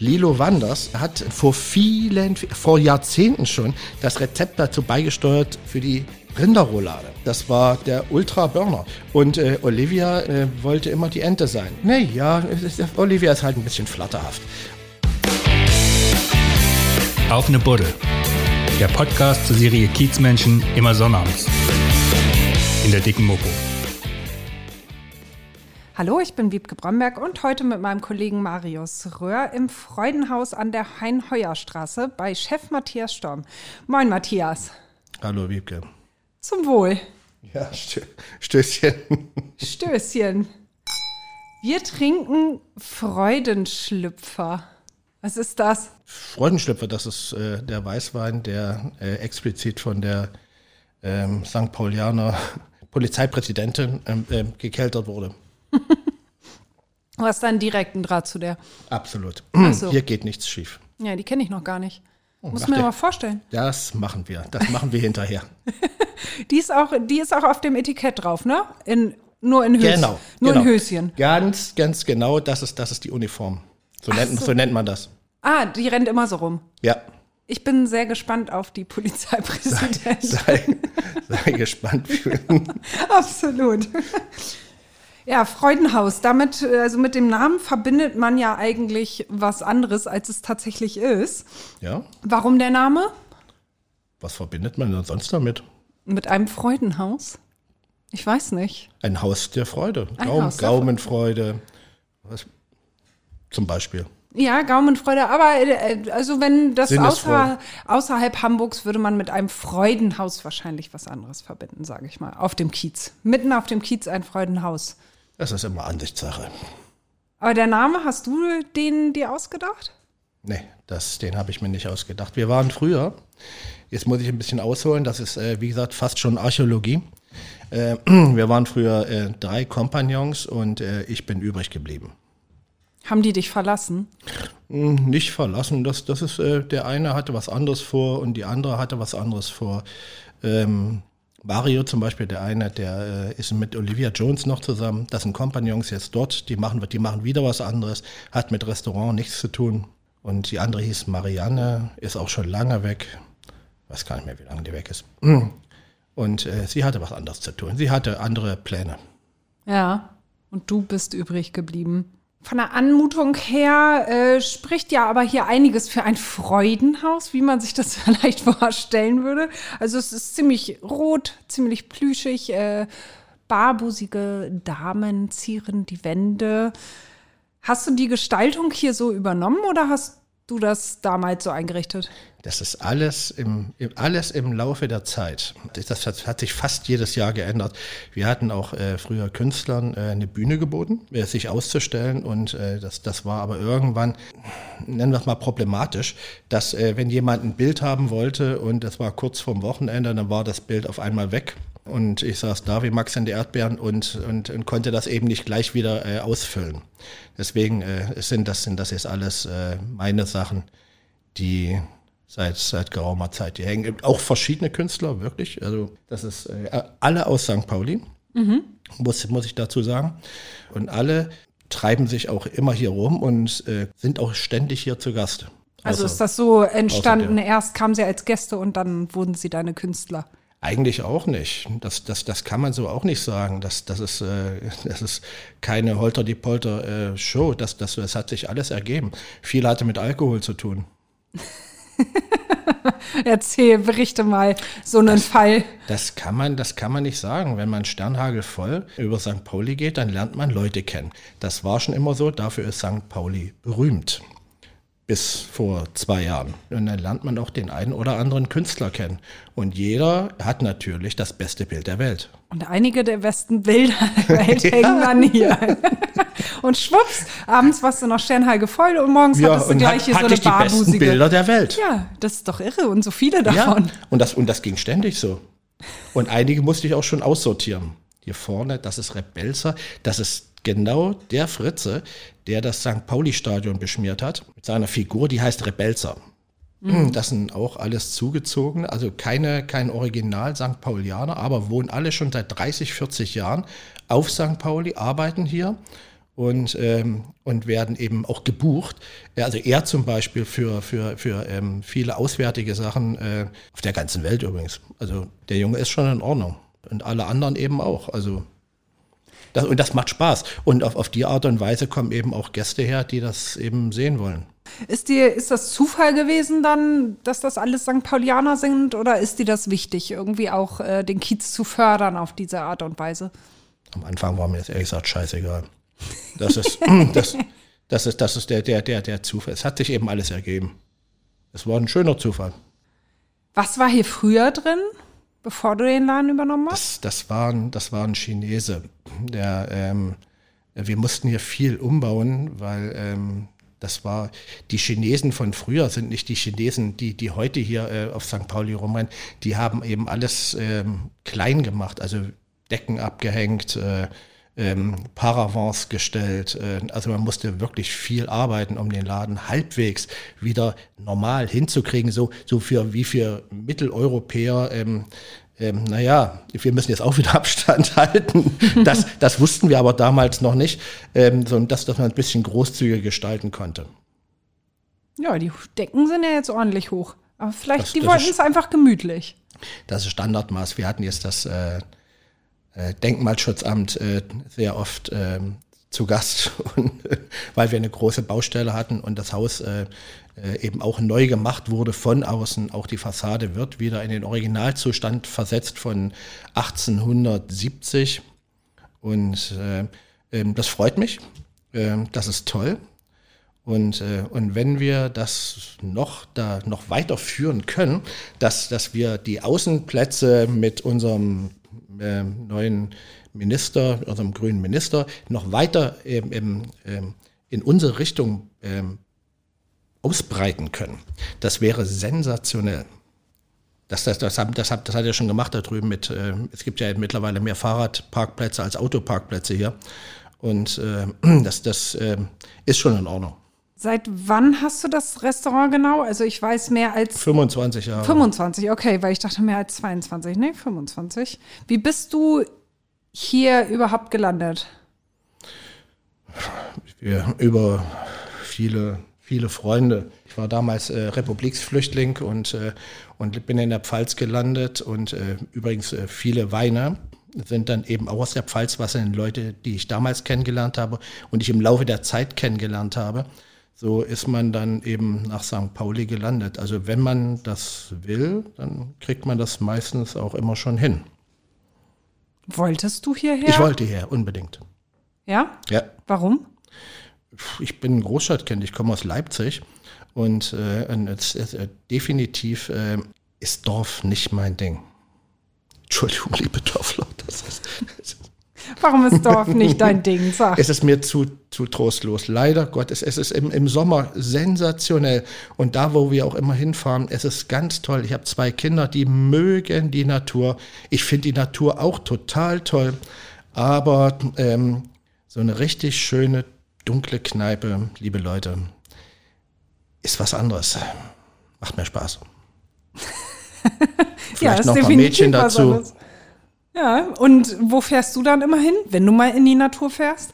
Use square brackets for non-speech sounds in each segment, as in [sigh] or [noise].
Lilo Wanders hat vor vielen, vor Jahrzehnten schon das Rezept dazu beigesteuert für die Rinderroulade. Das war der Ultra Burner. Und äh, Olivia äh, wollte immer die Ente sein. Nee, ja, ist, Olivia ist halt ein bisschen flatterhaft. Auf eine Buddel. Der Podcast zur Serie Kiezmenschen immer sonnabends. In der dicken Mopo. Hallo, ich bin Wiebke Bromberg und heute mit meinem Kollegen Marius Röhr im Freudenhaus an der Hein-Heuer-Straße bei Chef Matthias Storm. Moin, Matthias. Hallo, Wiebke. Zum Wohl. Ja, Stö Stößchen. Stößchen. Wir trinken Freudenschlüpfer. Was ist das? Freudenschlüpfer, das ist äh, der Weißwein, der äh, explizit von der ähm, St. Paulianer Polizeipräsidentin ähm, äh, gekeltert wurde. Du hast einen direkten Draht zu der. Absolut. so. Hier geht nichts schief. Ja, die kenne ich noch gar nicht. Muss macht mir mal vorstellen. Das machen wir. Das machen wir hinterher. [laughs] Die ist, auch, die ist auch auf dem Etikett drauf, ne? In, nur in Höschen. Genau. Nur genau. in Höschen. Ganz, ganz genau. Das ist, das ist die Uniform. So nennt, so. nennt man das. Ah, die rennt immer so rum. Ja. Ich bin sehr gespannt auf die Polizeipräsidentin. Sei, sei gespannt. [laughs] Absolut. Ja, Freudenhaus. Damit, äh, also mit dem Namen verbindet man ja eigentlich was anderes, als es tatsächlich ist. Ja. Warum der Name? Was verbindet man denn sonst damit? Mit einem Freudenhaus? Ich weiß nicht. Ein Haus der Freude. Ein Gaum, Haus der Gaumenfreude. Was? Zum Beispiel. Ja, Gaumenfreude, aber äh, also wenn das außer, außerhalb Hamburgs würde man mit einem Freudenhaus wahrscheinlich was anderes verbinden, sage ich mal. Auf dem Kiez. Mitten auf dem Kiez ein Freudenhaus. Das ist immer Ansichtssache. Aber der Name, hast du den dir ausgedacht? Nee, das, den habe ich mir nicht ausgedacht. Wir waren früher, jetzt muss ich ein bisschen ausholen, das ist, äh, wie gesagt, fast schon Archäologie. Äh, [clears throat] wir waren früher äh, drei Kompagnons und äh, ich bin übrig geblieben. Haben die dich verlassen? Hm, Nicht verlassen, das, das ist, äh, der eine hatte was anderes vor und die andere hatte was anderes vor. Ähm, Mario zum Beispiel, der eine, der äh, ist mit Olivia Jones noch zusammen. Das sind Kompagnons jetzt dort, die machen, die machen wieder was anderes, hat mit Restaurant nichts zu tun. Und die andere hieß Marianne, ist auch schon lange weg. Weiß gar nicht mehr, wie lange die weg ist. [clears throat] Und äh, sie hatte was anderes zu tun. Sie hatte andere Pläne. Ja. Und du bist übrig geblieben. Von der Anmutung her äh, spricht ja aber hier einiges für ein Freudenhaus, wie man sich das [laughs] vielleicht vorstellen würde. Also es ist ziemlich rot, ziemlich plüschig, äh, barbusige Damen zieren die Wände. Hast du die Gestaltung hier so übernommen oder hast du das damals so eingerichtet? Das ist alles im, alles im Laufe der Zeit. Das hat, hat sich fast jedes Jahr geändert. Wir hatten auch äh, früher Künstlern äh, eine Bühne geboten, äh, sich auszustellen. Und äh, das, das war aber irgendwann, nennen wir es mal problematisch, dass äh, wenn jemand ein Bild haben wollte und das war kurz vorm Wochenende, dann war das Bild auf einmal weg. Und ich saß da wie Max in der Erdbeeren und, und, und konnte das eben nicht gleich wieder äh, ausfüllen. Deswegen sind, das, sind das jetzt alles meine Sachen, die seit, seit geraumer Zeit hier hängen. Auch verschiedene Künstler, wirklich. Also das ist äh, alle aus St. Pauli, muss, muss ich dazu sagen. Und alle treiben sich auch immer hier rum und äh, sind auch ständig hier zu Gast. Also Außer- ist das so entstanden, erst kamen sie als Gäste und dann wurden sie deine Künstler. Eigentlich auch nicht. Das, das, das kann man so auch nicht sagen. Das, das, ist, äh, das ist keine Holter-die-Polter-Show. Das, das, das hat sich alles ergeben. Viel hatte mit Alkohol zu tun. [laughs] [laughs] Erzähl, berichte mal so einen Fall. Das kann man, das kann man nicht sagen. Wenn man Sternhagel voll über St. Pauli geht, dann lernt man Leute kennen. Das war schon immer so. Dafür ist St. Pauli berühmt. Bis vor zwei Jahren. Und dann lernt man auch den einen oder anderen Künstler kennen. Und jeder hat natürlich das beste Bild der Welt. Und einige der besten Bilder der Welt [laughs] hängen dann hier. [laughs] Und schwupps, abends warst du noch Sternhalge voll und morgens hattest du und gleich hat, hier so eine ich die besten. Bilder der Welt. Ja, das ist doch irre und so viele Ja, davon. und das, und das ging ständig so. Und einige musste ich auch schon aussortieren. Hier vorne, das ist Rebelzer, das ist genau der Fritze, der das St. Pauli-Stadion beschmiert hat, mit seiner Figur, die heißt Rebelzer. Das sind auch alles zugezogen, also keine, kein Original St. Paulianer, aber wohnen alle schon seit 30, 40 Jahren auf St. Pauli, arbeiten hier und, ähm, und werden eben auch gebucht. Also er zum Beispiel für, für, für ähm, viele auswärtige Sachen äh, auf der ganzen Welt übrigens. Also der Junge ist schon in Ordnung. Und alle anderen eben auch. Also das, und das macht Spaß. Und auf, auf die Art und Weise kommen eben auch Gäste her, die das eben sehen wollen. Ist dir, ist das Zufall gewesen dann, dass das alles St. Paulianer sind oder ist dir das wichtig, irgendwie auch äh, den Kiez zu fördern auf diese Art und Weise? Am Anfang war mir das ehrlich gesagt scheißegal. Das ist, [laughs] das, das ist, das ist der, der, der, der Zufall. Es hat sich eben alles ergeben. Es war ein schöner Zufall. Was war hier früher drin, bevor du den Laden übernommen hast? Das, das, war, das war ein Chinese. Der, ähm, wir mussten hier viel umbauen, weil ähm, das war, die Chinesen von früher sind nicht die Chinesen, die, die heute hier äh, auf St. Pauli rumrennen. Die haben eben alles ähm, klein gemacht, also Decken abgehängt, äh, ähm, Paravents gestellt. Äh, also man musste wirklich viel arbeiten, um den Laden halbwegs wieder normal hinzukriegen, so, so für wie für Mitteleuropäer. Ähm, ähm, naja, wir müssen jetzt auch wieder [laughs] Abstand halten. Das, das wussten wir aber damals noch nicht, ähm, sondern dass, dass man ein bisschen großzügiger gestalten konnte. Ja, die Decken sind ja jetzt ordentlich hoch. Aber vielleicht, das, die das wollten es einfach gemütlich. Das ist Standardmaß. Wir hatten jetzt das äh, äh, Denkmalschutzamt äh, sehr oft äh, zu Gast, [laughs] und, weil wir eine große Baustelle hatten und das Haus äh, äh, eben auch neu gemacht wurde von außen. Auch die Fassade wird wieder in den Originalzustand versetzt von 1870. Und äh, ähm, das freut mich. Äh, das ist toll. Und, äh, und wenn wir das noch, da noch weiterführen können, dass, dass wir die Außenplätze mit unserem äh, neuen Minister, unserem grünen Minister, noch weiter ähm, ähm, in unsere Richtung ähm, ausbreiten können. Das wäre sensationell. Das, das, das, das, das, hat er schon gemacht da drüben mit, äh, es gibt ja mittlerweile mehr Fahrradparkplätze als Autoparkplätze hier. Und äh, [clears throat] das, das äh, ist schon in Ordnung. Seit wann hast du das Restaurant genau? Also ich weiß mehr als 25 Jahre. 25, okay, weil ich dachte mehr als 22. Nee, 25. Wie bist du hier überhaupt gelandet? Über viele, viele Freunde. Ich war damals äh, Republiksflüchtling und, äh, und bin in der Pfalz gelandet und äh, übrigens äh, viele Weine sind dann eben auch aus der Pfalz, was sind Leute, die ich damals kennengelernt habe und ich im Laufe der Zeit kennengelernt habe so ist man dann eben nach St. Pauli gelandet. Also wenn man das will, dann kriegt man das meistens auch immer schon hin. Wolltest du hierher? Ich wollte hierher, unbedingt. Ja? Ja. Warum? Ich bin ein Großstadtkind, ich komme aus Leipzig und, äh, es, es, äh, definitiv äh, ist Dorf nicht mein Ding. Entschuldigung, liebe ist, das ist Warum ist Dorf nicht dein [laughs] Ding? Sag. Es ist mir zu, zu trostlos. Leider Gottes. Es ist im, im Sommer sensationell. Und da, wo wir auch immer hinfahren, es ist ganz toll. Ich habe zwei Kinder, die mögen die Natur. Ich finde die Natur auch total toll. Aber ähm, so eine richtig schöne, dunkle Kneipe, liebe Leute, ist was anderes. Macht mir Spaß. [laughs] Vielleicht ja, noch ein paar Mädchen dazu. Ja, und wo fährst du dann immer hin, wenn du mal in die Natur fährst?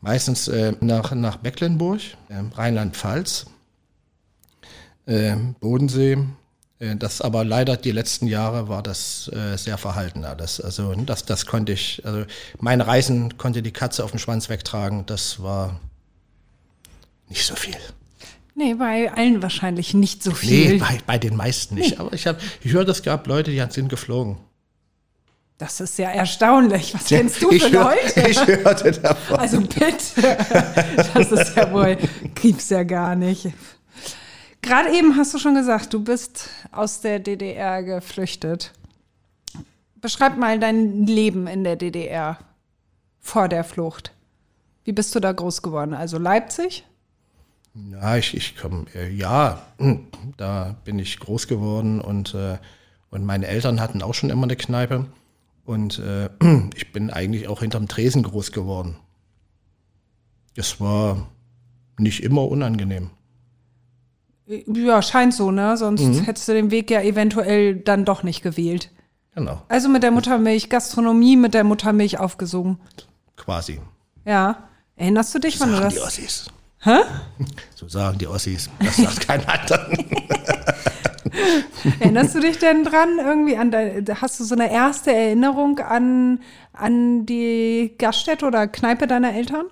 Meistens äh, nach, nach Mecklenburg, äh, Rheinland-Pfalz, äh, Bodensee. Das aber leider die letzten Jahre war das äh, sehr verhalten. Das, also das, das konnte ich, also meine Reisen konnte die Katze auf den Schwanz wegtragen. Das war nicht so viel. Nee, bei allen wahrscheinlich nicht so viel. Nee, bei, bei den meisten nicht. Aber ich, hab, ich höre, es gab Leute, die sind geflogen. Das ist ja erstaunlich. Was kennst du für ich Leute? [laughs] ich hörte davon. Also bitte. Das ist ja wohl, gibt's ja gar nicht. Gerade eben hast du schon gesagt, du bist aus der DDR geflüchtet. Beschreib mal dein Leben in der DDR vor der Flucht. Wie bist du da groß geworden? Also Leipzig? Ja, ich, ich komme, äh, ja, hm, da bin ich groß geworden und, äh, und meine Eltern hatten auch schon immer eine Kneipe. Und äh, [clears throat] ich bin eigentlich auch hinterm Tresen groß geworden. Es war nicht immer unangenehm. Ja, scheint so, ne? Sonst mhm. hättest du den Weg ja eventuell dann doch nicht gewählt. Genau. Also mit der Muttermilch, Gastronomie mit der Muttermilch aufgesungen. Quasi. Ja. Erinnerst du dich, wann du Sagen das? die Ossis. Hä? So sagen die Ossis. Das sagt kein anderer. [laughs] [laughs] [laughs] Erinnerst du dich denn dran? Irgendwie an dein, hast du so eine erste Erinnerung an, an die Gaststätte oder Kneipe deiner Eltern?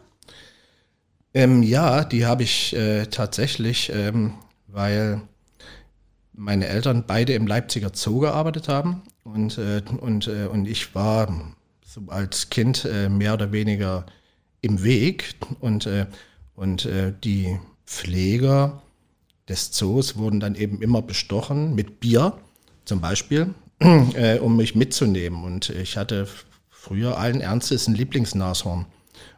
Ähm, ja, die habe ich äh, tatsächlich, ähm, weil meine Eltern beide im Leipziger Zoo gearbeitet haben und, äh, und, äh, und ich war so als Kind äh, mehr oder weniger im Weg und, äh, und äh, die Pfleger des Zoos wurden dann eben immer bestochen mit Bier zum Beispiel, [clears throat] äh, um mich mitzunehmen. Und ich hatte früher allen Ernstes ein Lieblingsnashorn.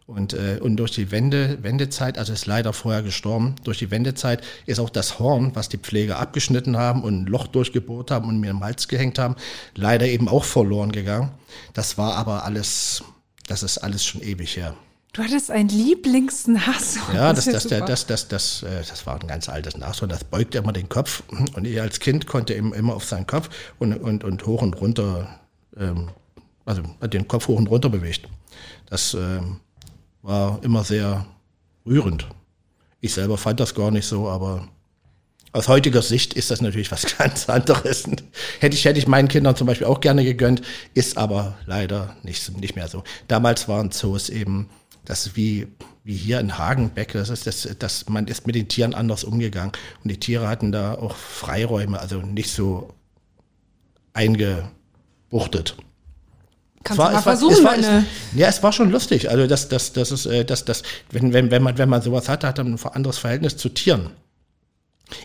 Und, äh, und durch die Wende, Wendezeit, also ist leider vorher gestorben, durch die Wendezeit ist auch das Horn, was die Pfleger abgeschnitten haben und ein Loch durchgebohrt haben und mir im Hals gehängt haben, leider eben auch verloren gegangen. Das war aber alles, das ist alles schon ewig her. Du hattest ein Lieblingsnashorn. Ja, das, das, das, das, das, äh, das war ein ganz altes Nashorn, das beugte immer den Kopf und ich als Kind konnte eben immer auf seinen Kopf und, und, und hoch und runter, ähm, also hat den Kopf hoch und runter bewegt. Das ähm, war immer sehr rührend. Ich selber fand das gar nicht so, aber aus heutiger Sicht ist das natürlich was [laughs] ganz anderes. Hätte ich, hätte ich meinen Kindern zum Beispiel auch gerne gegönnt, ist aber leider nicht, nicht mehr so. Damals waren Zoos eben, das ist wie, wie hier in Hagenbeck, das ist das, das, man ist mit den Tieren anders umgegangen. Und die Tiere hatten da auch Freiräume, also nicht so eingebuchtet. Kannst du mal versuchen, es war, meine- es, ja, es war schon lustig. Also das, das, das ist, äh, das, das, wenn, wenn, wenn man, wenn man sowas hat, hat man ein anderes Verhältnis zu Tieren.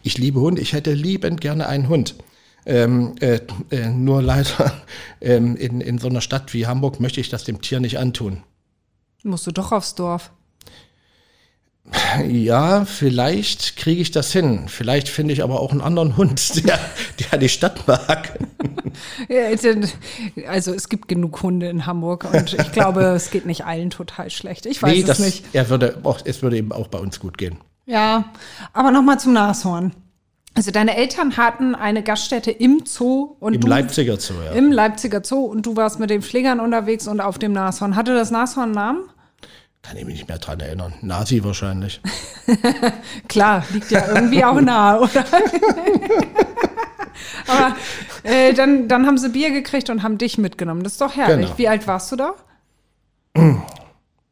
Ich liebe Hunde. Ich hätte liebend gerne einen Hund. Ähm, äh, äh, nur leider [laughs] ähm, in, in so einer Stadt wie Hamburg möchte ich das dem Tier nicht antun. Musst du doch aufs Dorf. Ja, vielleicht kriege ich das hin. Vielleicht finde ich aber auch einen anderen Hund, [laughs] der, der die Stadt mag. Denn- Also es gibt genug Hunde in Hamburg und ich glaube, es geht nicht allen total schlecht. Ich weiß Nee, es das, nicht. Er würde auch, es würde eben auch bei uns gut gehen. Ja, aber nochmal zum Nashorn. Also deine Eltern hatten eine Gaststätte im Zoo und Im du Leipziger Zoo, ja. im Leipziger Zoo und du warst mit den Pflegern unterwegs und auf dem Nashorn. Hatte das Nashorn einen Namen? Kann ich mich nicht mehr dran erinnern. Nazi wahrscheinlich. [laughs] Klar, liegt ja irgendwie auch nahe, oder? [laughs] Aber äh, dann, dann haben sie Bier gekriegt und haben dich mitgenommen. Das ist doch herrlich. Genau. Wie alt warst du da?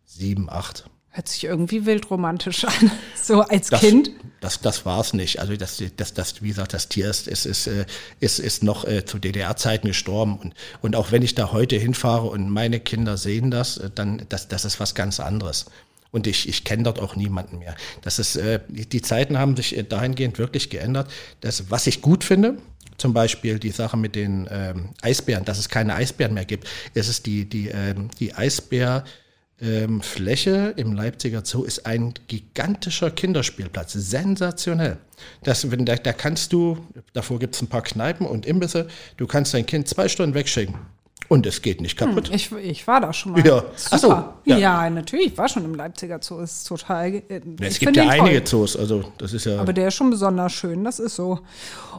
Sieben, acht. Hört sich irgendwie wild romantisch an. [laughs] So als Das, Kind. Das, das war es nicht. Also das, das, das, wie gesagt, das Tier ist, ist, ist, äh, ist, ist noch äh, zu DDR-Zeiten gestorben. Und, und auch wenn ich da heute hinfahre und meine Kinder sehen das, äh, dann das, das ist was ganz anderes. Und ich, ich kenne dort auch niemanden mehr. Das ist, äh, die, Zeiten haben sich dahingehend wirklich geändert. Das, was ich gut finde, zum Beispiel die Sache mit den ähm, Eisbären, dass es keine Eisbären mehr gibt. Es ist die, die, ähm, die Eisbär, ähm, Fläche im Leipziger Zoo ist ein gigantischer Kinderspielplatz. Sensationell. Das, wenn, da, da kannst du, davor gibt es ein paar Kneipen und Imbisse, du kannst dein Kind zwei Stunden wegschicken. Und es geht nicht kaputt. Ich, ich war da schon mal. Ja. Ach so, Super. ja. ja. natürlich. Ich war schon im Leipziger Zoo. Ist total. äh, es ich gibt ja einige toll. Zoos, also das ist ja. Aber der ist schon besonders schön. Das ist so.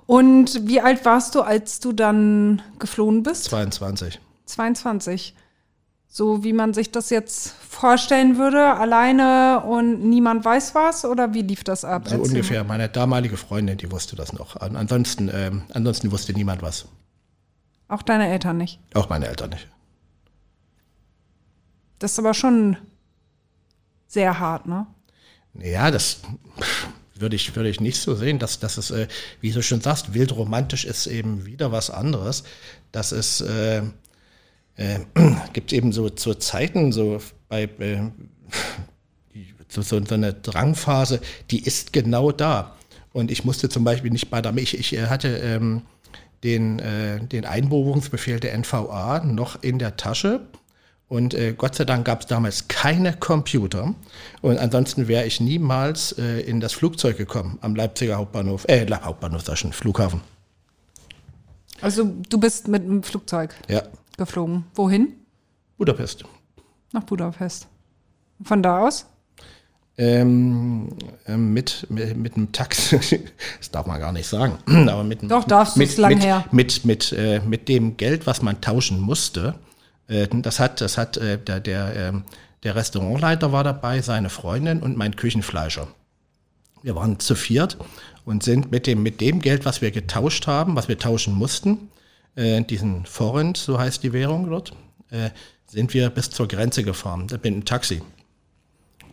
Und wie alt warst du, als du dann geflohen bist? 22. 22. So wie man sich das jetzt vorstellen würde, alleine und niemand weiß was? Oder wie lief das ab? So Erzähl ungefähr. Meine damalige Freundin, die wusste das noch. An, ansonsten, ähm, ansonsten wusste niemand was. Auch deine Eltern nicht. Auch meine Eltern nicht. Das ist aber schon sehr hart, ne? Ja, das würde ich, würde ich nicht so sehen, dass, dass es, äh, wie du schon sagst, wildromantisch ist eben wieder was anderes. Das ist, äh, äh, [clears throat] gibt eben so zu Zeiten, so bei, äh, [laughs] so, so, eine Drangphase, die ist genau da. Und ich musste zum Beispiel nicht bei der, ich, ich äh, hatte ähm, den, äh, den Einberufungsbefehl der NVA noch in der Tasche. Und äh, Gott sei Dank gab es damals keine Computer. Und ansonsten wäre ich niemals äh, in das Flugzeug gekommen am Leipziger Hauptbahnhof, äh, Hauptbahnhof, sag ich schon, Flughafen. Also du bist mit einem Flugzeug Ja, geflogen. Wohin? Budapest. Nach Budapest. Von da aus? Ähm, ähm, mit, mit, mit einem Taxi, [laughs] das darf man gar nicht sagen, [clears throat] aber mit, Doch, darfst mit, lang mit, her. Mit, mit, äh, mit dem Geld, was man tauschen musste, äh, das hat, das hat äh, der, der, ähm, der Restaurantleiter war dabei, seine Freundin und mein Küchenfleischer. Wir waren zu viert und sind mit dem, mit dem Geld, was wir getauscht haben, was wir tauschen mussten, äh, diesen Forint, so heißt die Währung dort, äh, sind wir bis zur Grenze gefahren, mit einem Taxi.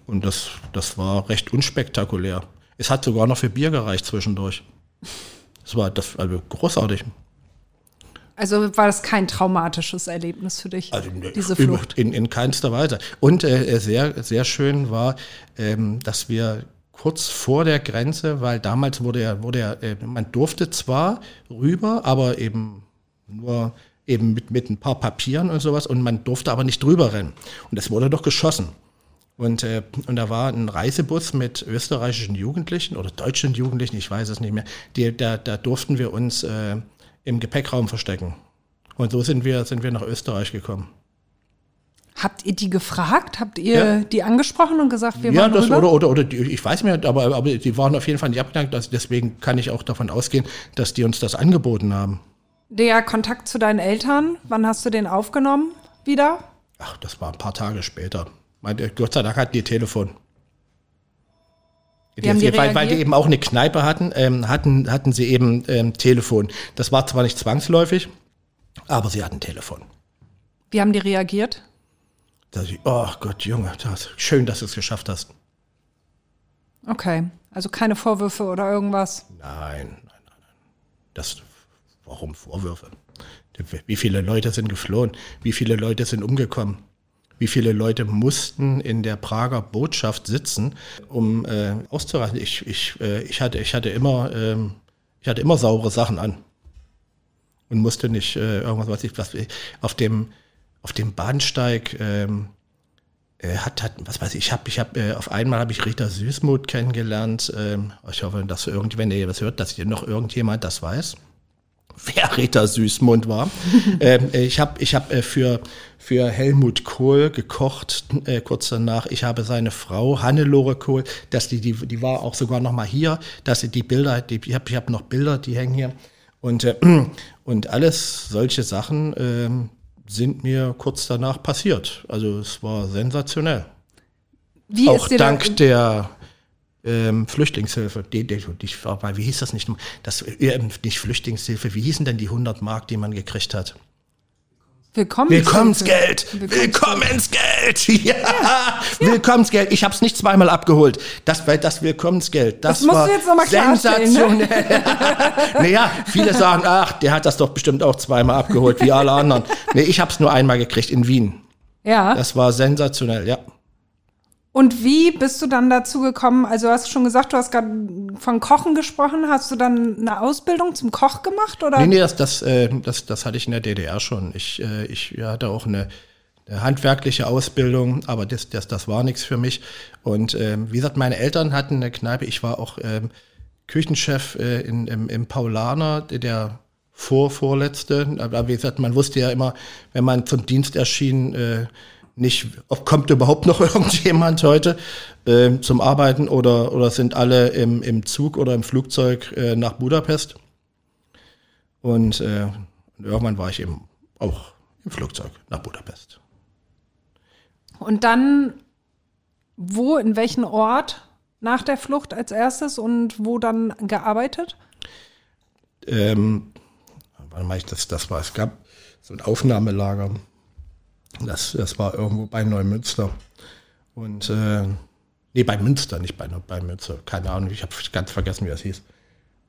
Und das, das war recht unspektakulär. Es hat sogar noch für Bier gereicht zwischendurch. Das war das, also großartig. Also war das kein traumatisches Erlebnis für dich, Also ne, diese Flucht? In, in keinster Weise. Und äh, sehr, sehr schön war, ähm, dass wir kurz vor der Grenze, weil damals wurde ja, wurde ja, äh, man durfte zwar rüber, aber eben nur eben mit, mit ein paar Papieren und sowas und man durfte aber nicht drüber rennen. Und es wurde doch geschossen. Und, äh, und da war ein Reisebus mit österreichischen Jugendlichen oder deutschen Jugendlichen, ich weiß es nicht mehr, die, da, da durften wir uns äh, im Gepäckraum verstecken. Und so sind wir, sind wir nach Österreich gekommen. Habt ihr die gefragt? Habt ihr Ja. die angesprochen und gesagt, wir ja, wollen das rüber? oder, oder, oder die, ich weiß nicht, aber, aber die waren auf jeden Fall nicht abgedankt. Also deswegen kann ich auch davon ausgehen, dass die uns das angeboten haben. Der Kontakt zu deinen Eltern, wann hast du den aufgenommen wieder? Ach, das war ein paar Tage später. Meine, Gott sei Dank hatten die Telefon. Haben die weil, weil die eben auch eine Kneipe hatten, ähm, hatten, hatten sie eben ähm, Telefon. Das war zwar nicht zwangsläufig, aber sie hatten Telefon. Wie haben die reagiert? Da ich, oh Gott, Junge, das, schön, dass du es geschafft hast. Okay, also keine Vorwürfe oder irgendwas. Nein, nein, nein, nein. Das, warum Vorwürfe? Wie viele Leute sind geflohen? Wie viele Leute sind umgekommen? Wie viele Leute mussten in der Prager Botschaft sitzen, um äh, auszureichen? Ich, ich, äh, ich, hatte, ich, hatte immer, ähm, ich hatte immer saure Sachen an und musste nicht äh, irgendwas, was ich, was ich auf dem, auf dem Bahnsteig ähm, äh, hat, hat, was weiß ich, ich habe, ich habe, äh, auf einmal habe ich Rita Süßmuth kennengelernt. Ähm, ich hoffe, dass irgend, wenn ihr was hört, dass hier noch irgendjemand das weiß. Wer Rita Süßmund war. [laughs] ähm, äh, ich habe ich hab, äh, für, für Helmut Kohl gekocht, äh, kurz danach. Ich habe seine Frau, Hannelore Kohl, dass die, die, die war auch sogar noch mal hier, dass sie die Bilder, die, ich habe ich hab noch Bilder, die hängen hier. Und, äh, [clears throat] und alles solche Sachen ähm, sind mir kurz danach passiert. Also es war sensationell. Wie Auch dank da, der ähm, Flüchtlingshilfe. Die, die, weil, wie hieß das nicht? Das, äh, nicht Flüchtlingshilfe, wie hießen denn die 100 Mark, die man gekriegt hat? Willkommen. Willkommensgeld! Willkommensgeld! [laughs] Ja! Willkommensgeld! Ich habe es nicht zweimal abgeholt. Das war das Willkommensgeld. Das, Das war ne? sensationell. [laughs] naja, viele sagen, ach, der hat das doch bestimmt auch zweimal abgeholt, wie alle anderen. Nee, ich habe es nur einmal gekriegt in Wien. Ja. Das war sensationell, ja. Und wie bist du dann dazu gekommen? Also du hast schon gesagt, du hast gerade von Kochen gesprochen. Hast du dann eine Ausbildung zum Koch gemacht oder? Nee, nee, das, das, äh, das, das hatte ich in der DDR schon. Ich, äh, ich hatte auch eine, eine handwerkliche Ausbildung, aber das, das, das war nichts für mich. Und ähm, wie gesagt, meine Eltern hatten eine Kneipe. Ich war auch ähm, Küchenchef äh, in, im, im Paulaner, der vor, vorletzte. Aber wie gesagt, man wusste ja immer, wenn man zum Dienst erschien, äh, nicht, ob kommt überhaupt noch [laughs] irgendjemand heute äh, zum Arbeiten oder, oder sind alle im, im Zug oder im Flugzeug äh, nach Budapest? Und äh, irgendwann war ich eben auch im Flugzeug nach Budapest. Und dann wo, in welchen Ort nach der Flucht als erstes und wo dann gearbeitet? Ähm, wann war ich das? Das war, es gab so ein Aufnahmelager. Das, das war irgendwo bei Neumünster. Und äh, nee, bei Münster, nicht bei, bei Münster. Keine Ahnung, ich habe ganz vergessen, wie das hieß.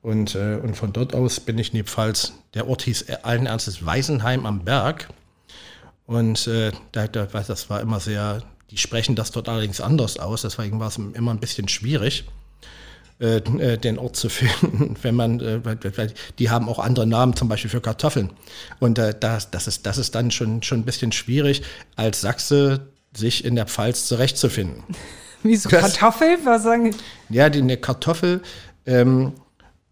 Und, äh, und von dort aus bin ich in die Pfalz. Der Ort hieß allen Ernstes Weisenheim am Berg. Und äh, da, da, das war immer sehr, die sprechen das dort allerdings anders aus, deswegen war es immer ein bisschen schwierig, äh, äh, den Ort zu finden, [laughs] wenn man, äh, die haben auch andere Namen, zum Beispiel für Kartoffeln. Und äh, das, das, ist, das ist dann schon, schon ein bisschen schwierig, als Sachse sich in der Pfalz zurechtzufinden. [laughs] Wieso Das- Kartoffel? Was sagen Ja, die eine Kartoffel ähm,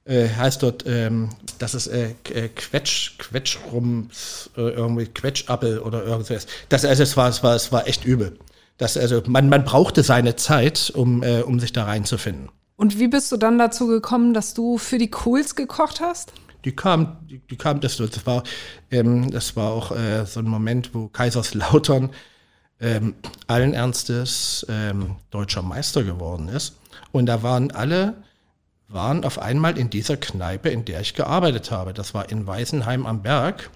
äh, heißt dort, ähm, das ist äh, äh, Quetsch, Quetschrums, äh, irgendwie Quetschappel oder irgendwas. Das, also es war, es war, es war echt übel. Das, also man, man brauchte seine Zeit, um, äh, um sich da reinzufinden. Und wie bist du dann dazu gekommen, dass du für die Cools gekocht hast? Die kam, die, die kam, das, das war, ähm, das war auch äh, so ein Moment, wo Kaiserslautern ähm, allen Ernstes ähm, deutscher Meister geworden ist. Und da waren alle, waren auf einmal in dieser Kneipe, in der ich gearbeitet habe. Das war in Weißenheim am Berg.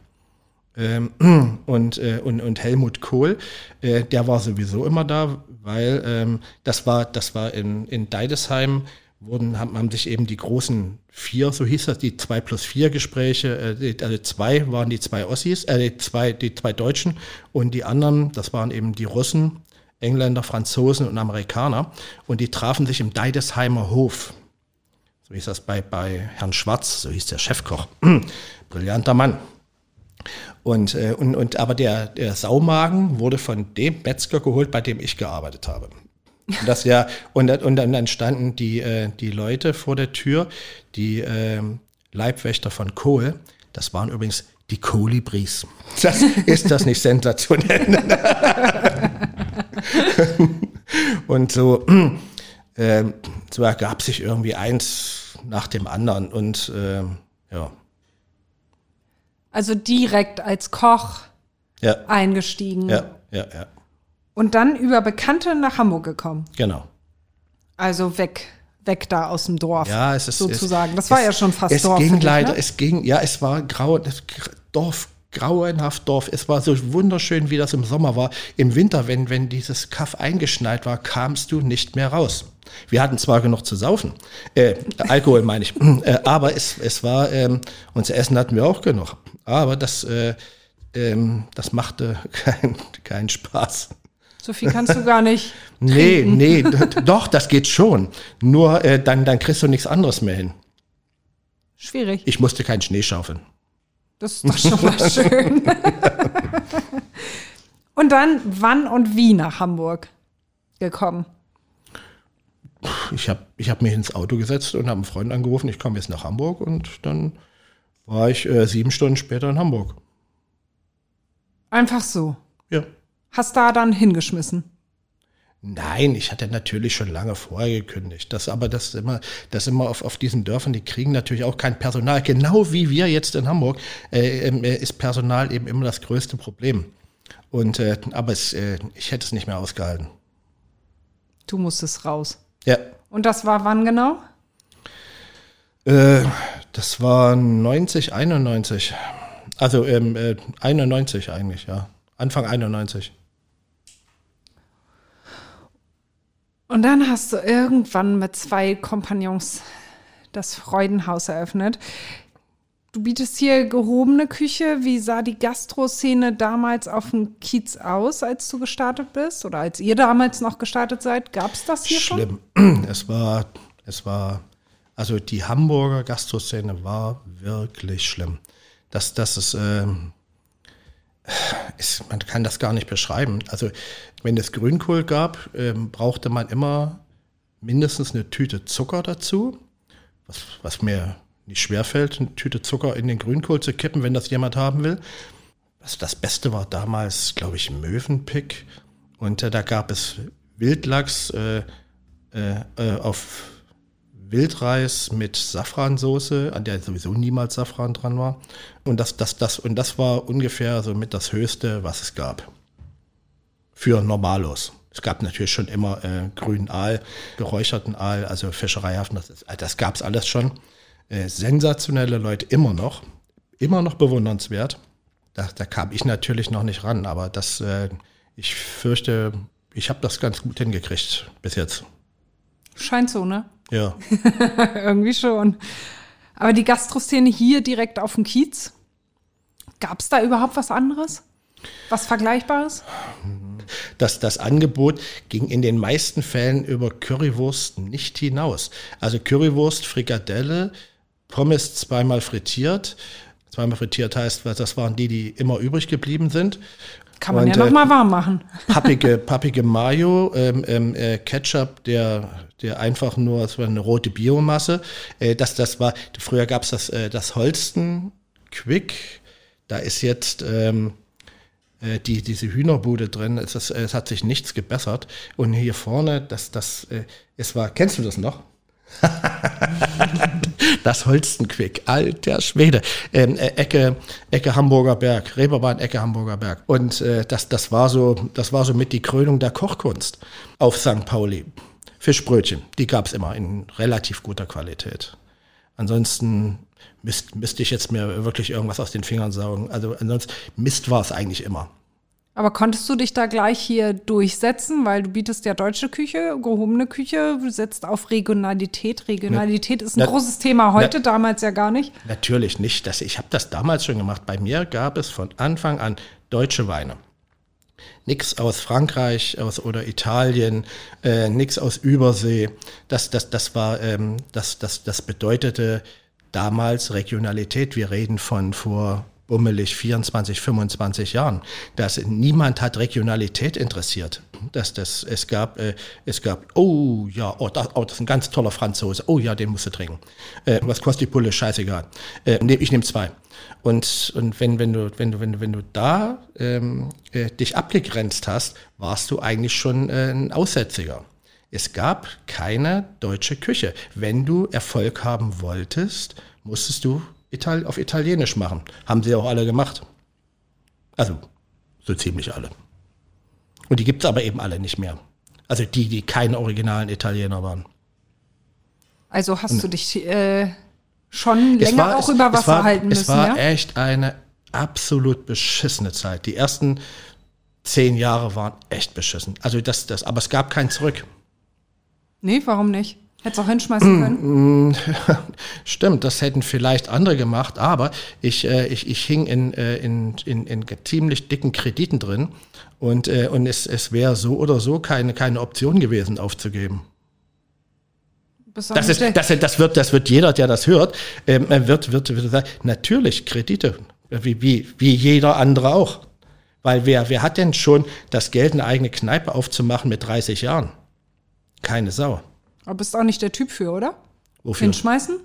Ähm, [clears throat] und, äh, und, und Helmut Kohl, äh, der war sowieso immer da, weil ähm, das war, das war in, in Deidesheim, wurden, haben, haben sich eben die großen vier, so hieß das, die zwei plus vier Gespräche, äh, also zwei waren die zwei Ossis, äh, die zwei, die zwei Deutschen und die anderen, das waren eben die Russen, Engländer, Franzosen und Amerikaner und die trafen sich im Deidesheimer Hof. So hieß das bei, bei Herrn Schwarz, so hieß der Chefkoch. [clears throat] Brillanter Mann. Und, äh, und, und aber der, der Saumagen wurde von dem Metzger geholt, bei dem ich gearbeitet habe. Und das ja, und, und dann standen die, äh, die Leute vor der Tür, die äh, Leibwächter von Kohl, das waren übrigens die Kolibris. Das, ist das nicht sensationell? [laughs] und so, äh, so ergab sich irgendwie eins nach dem anderen und äh, ja. Also direkt als Koch ja. eingestiegen. Ja, ja, ja. Und dann über Bekannte nach Hamburg gekommen. Genau. Also weg, weg da aus dem Dorf. Ja, es ist sozusagen. Es, das war es, ja schon fast es Dorf. Es ging leider, ne? es ging, ja, es war grau, das Dorf, grauenhaft Dorf. Es war so wunderschön, wie das im Sommer war. Im Winter, wenn, wenn dieses Kaff eingeschneit war, kamst du nicht mehr raus. Wir hatten zwar genug zu saufen, äh, Alkohol meine ich, [clears throat] äh, aber es, es war, ähm, unser Essen hatten wir auch genug. Aber das, äh, ähm, das machte [laughs] keinen kein Spaß. So viel kannst du gar nicht. [laughs] nee, trinken. nee, doch, das geht schon. Nur äh, dann, dann kriegst du nichts anderes mehr hin. Schwierig. Ich musste keinen Schnee schaufeln. Das ist doch schon mal [laughs] schön. und dann wann und wie nach Hamburg gekommen? Ich habe ich hab mich ins Auto gesetzt und habe einen Freund angerufen, ich komme jetzt nach Hamburg und dann war ich äh, sieben Stunden später in Hamburg. Einfach so. Ja. Hast da dann hingeschmissen? Nein, ich hatte natürlich schon lange vorher gekündigt. Das aber das immer, das immer auf, auf diesen Dörfern, die kriegen natürlich auch kein Personal. Genau wie wir jetzt in Hamburg äh, äh, ist Personal eben immer das größte Problem. Und äh, aber es, äh, ich hätte es nicht mehr ausgehalten. Du musstest raus. Ja. Und das war wann genau? Das war 90, 91. Also ähm, äh, 91 eigentlich, ja. Anfang 91. Und dann hast du irgendwann mit zwei Kompagnons das Freudenhaus eröffnet. Du bietest hier gehobene Küche. Wie sah die Gastroszene damals auf dem Kiez aus, als du gestartet bist? Oder als ihr damals noch gestartet seid? Gab es das hier Schlimm. [clears throat] Es war, es war, also die Hamburger Gastroszene war wirklich schlimm. Das, das ist, ähm, ist, man kann das gar nicht beschreiben. Also wenn es Grünkohl gab, ähm, brauchte man immer mindestens eine Tüte Zucker dazu, was, was mir nicht schwerfällt, eine Tüte Zucker in den Grünkohl zu kippen, wenn das jemand haben will. Also das Beste war damals, glaube ich, Möwenpick. Und äh, da gab es Wildlachs äh, äh, auf Wildreis mit Safransoße, an der sowieso niemals Safran dran war. Und das, das, das, und das war ungefähr so mit das Höchste, was es gab. Für Normalos. Es gab natürlich schon immer äh, grünen Aal, geräucherten Aal, also Fischereihafen, das, das gab es alles schon. Äh, sensationelle Leute immer noch, immer noch bewundernswert. Da, da kam ich natürlich noch nicht ran, aber das, äh, ich fürchte, ich habe das ganz gut hingekriegt bis jetzt. Scheint so, ne? Ja. [laughs] Irgendwie schon. Aber die Gastroszene hier direkt auf dem Kiez, gab es da überhaupt was anderes? Was Vergleichbares? Das, das Angebot ging in den meisten Fällen über Currywurst nicht hinaus. Also Currywurst, Frikadelle, Pommes zweimal frittiert. Zweimal frittiert heißt, das waren die, die immer übrig geblieben sind. Kann man Und, ja noch äh, mal warm machen. [laughs] pappige, pappige Mayo, ähm, ähm, äh, Ketchup, der, der einfach nur, es war eine rote Biomasse. Äh, das, das war, früher gab es das, äh, das Holsten Quick. Da ist jetzt ähm, äh, die, diese Hühnerbude drin. Es, ist, es hat sich nichts gebessert. Und hier vorne, das, das, äh, es war, kennst du das noch? [laughs] Das Holstenquick, alter Schwede. Ähm, äh, Ecke, Ecke Hamburger Berg, Reeperbahn, Ecke Hamburger Berg. Und äh, das, das, war so, das war so mit die Krönung der Kochkunst auf St. Pauli. Fischbrötchen, die gab es immer in relativ guter Qualität. Ansonsten müsste müsst ich jetzt mir wirklich irgendwas aus den Fingern saugen. Also ansonsten Mist war es eigentlich immer. Aber konntest du dich da gleich hier durchsetzen, weil du bietest ja deutsche Küche, gehobene Küche, du setzt auf Regionalität. Regionalität ist ein Na, großes Thema heute, damals ja gar nicht. Natürlich nicht. Das, ich habe das damals schon gemacht. Bei mir gab es von Anfang an deutsche Weine. Nix aus Frankreich aus, oder Italien, äh, nix aus Übersee. Das, das, das, war, ähm, das, das, das bedeutete damals Regionalität. Wir reden von vor bummelig 24, 25 Jahren. dass niemand hat Regionalität interessiert. Dass das, es gab, äh, es gab, oh ja, oh das, oh, das ist ein ganz toller Franzose. Oh ja, den musst du trinken. Äh, was kostet die Pulle? Scheißegal. Äh, ich nehme zwei. Und, und wenn, wenn, du, wenn, du, wenn, du, wenn du da ähm, äh, dich abgegrenzt hast, warst du eigentlich schon äh, ein Aussätziger. Es gab keine deutsche Küche. Wenn du Erfolg haben wolltest, musstest du Ital auf Italienisch machen. Haben sie auch alle gemacht. Also so ziemlich alle. Und die gibt es aber eben alle nicht mehr. Also die, die keine originalen Italiener waren. Also hast du dich äh, schon länger war, auch es, über Wasser war, halten müssen. Es war ja? echt eine absolut beschissene Zeit. Die ersten zehn Jahre waren echt beschissen. Also das, das, aber es gab kein Zurück. Nee, warum nicht? Hättest auch hinschmeißen können. [laughs] Stimmt, das hätten vielleicht andere gemacht, aber ich, äh, ich, ich hing in, äh, in, in, in ziemlich dicken Krediten drin und, äh, und es, es wäre so oder so keine, keine Option gewesen, aufzugeben. Das, ist, das, das, wird, das wird jeder, der das hört, ähm, wird, wird, wird sagen, natürlich Kredite, wie, wie, wie jeder andere auch. Weil wer, wer hat denn schon das Geld, eine eigene Kneipe aufzumachen mit 30 Jahren? Keine Sau. Aber bist auch nicht der Typ für, oder? Wofür? Hinschmeißen?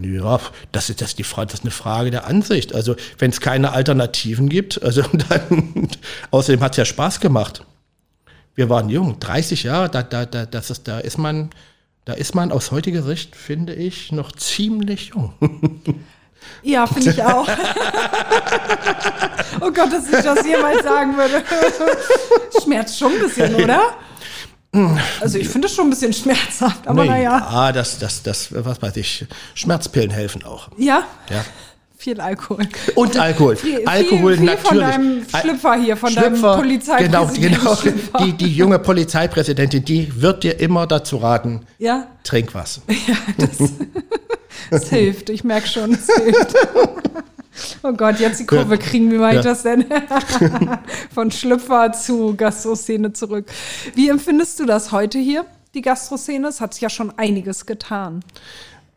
Ja, das ist, das, die Frage, das ist eine Frage der Ansicht. Also, wenn es keine Alternativen gibt, also [laughs] dann, außerdem hat es ja Spaß gemacht. Wir waren jung, 30 Jahre, da, da, da, das ist, da ist man, da ist man aus heutiger Sicht, finde ich, noch ziemlich jung. [laughs] Ja, finde ich auch. oh Gott, dass ich das jemals sagen würde. [laughs] Schmerzt schon ein bisschen, oder? Also ich finde es schon ein bisschen schmerzhaft, aber nee, naja. Ah, das, das, das, was weiß ich, Schmerzpillen helfen auch. Ja? Ja. Viel Alkohol. Und Alkohol. Viel, Alkohol viel, viel natürlich. von deinem Schlüpfer hier, von Schlüpfer, deinem Polizeipräsidenten. Genau, genau. Die, die junge Polizeipräsidentin, die wird dir immer dazu raten, ja? trink was. Ja, das, [laughs] das hilft. Ich merke schon, es hilft. [laughs] Oh Gott, jetzt die Kurve kriegen. Wie mache ja. ich das denn? [laughs] Von Schlüpfer zu Gastroszene zurück. Wie empfindest du das heute hier, die Gastroszene? Es hat sich ja schon einiges getan.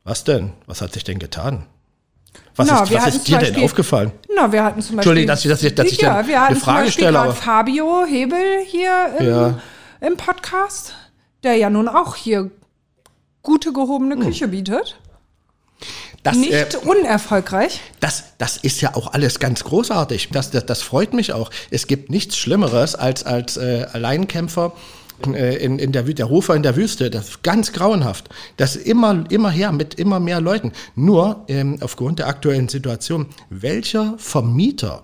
Was denn? Was hat sich denn getan? Was na, ist, was ist dir Beispiel, denn aufgefallen? Na, wir hatten zum Beispiel. Entschuldigung, dass ich, dass ich, dass ich ja, wir hatten eine Frage stelle. Fabio Hebel hier im, ja. im, Podcast, der ja nun auch hier gute gehobene hm. Küche bietet. Das, Nicht äh, unerfolgreich. Das, das ist ja auch alles ganz großartig. Das, das, das freut mich auch. Es gibt nichts Schlimmeres als, als äh, Alleinkämpfer äh, in, in der, der Rufer in der Wüste. Das ist ganz grauenhaft. Das immer, immer her mit immer mehr Leuten. Nur ähm, aufgrund der aktuellen Situation, welcher Vermieter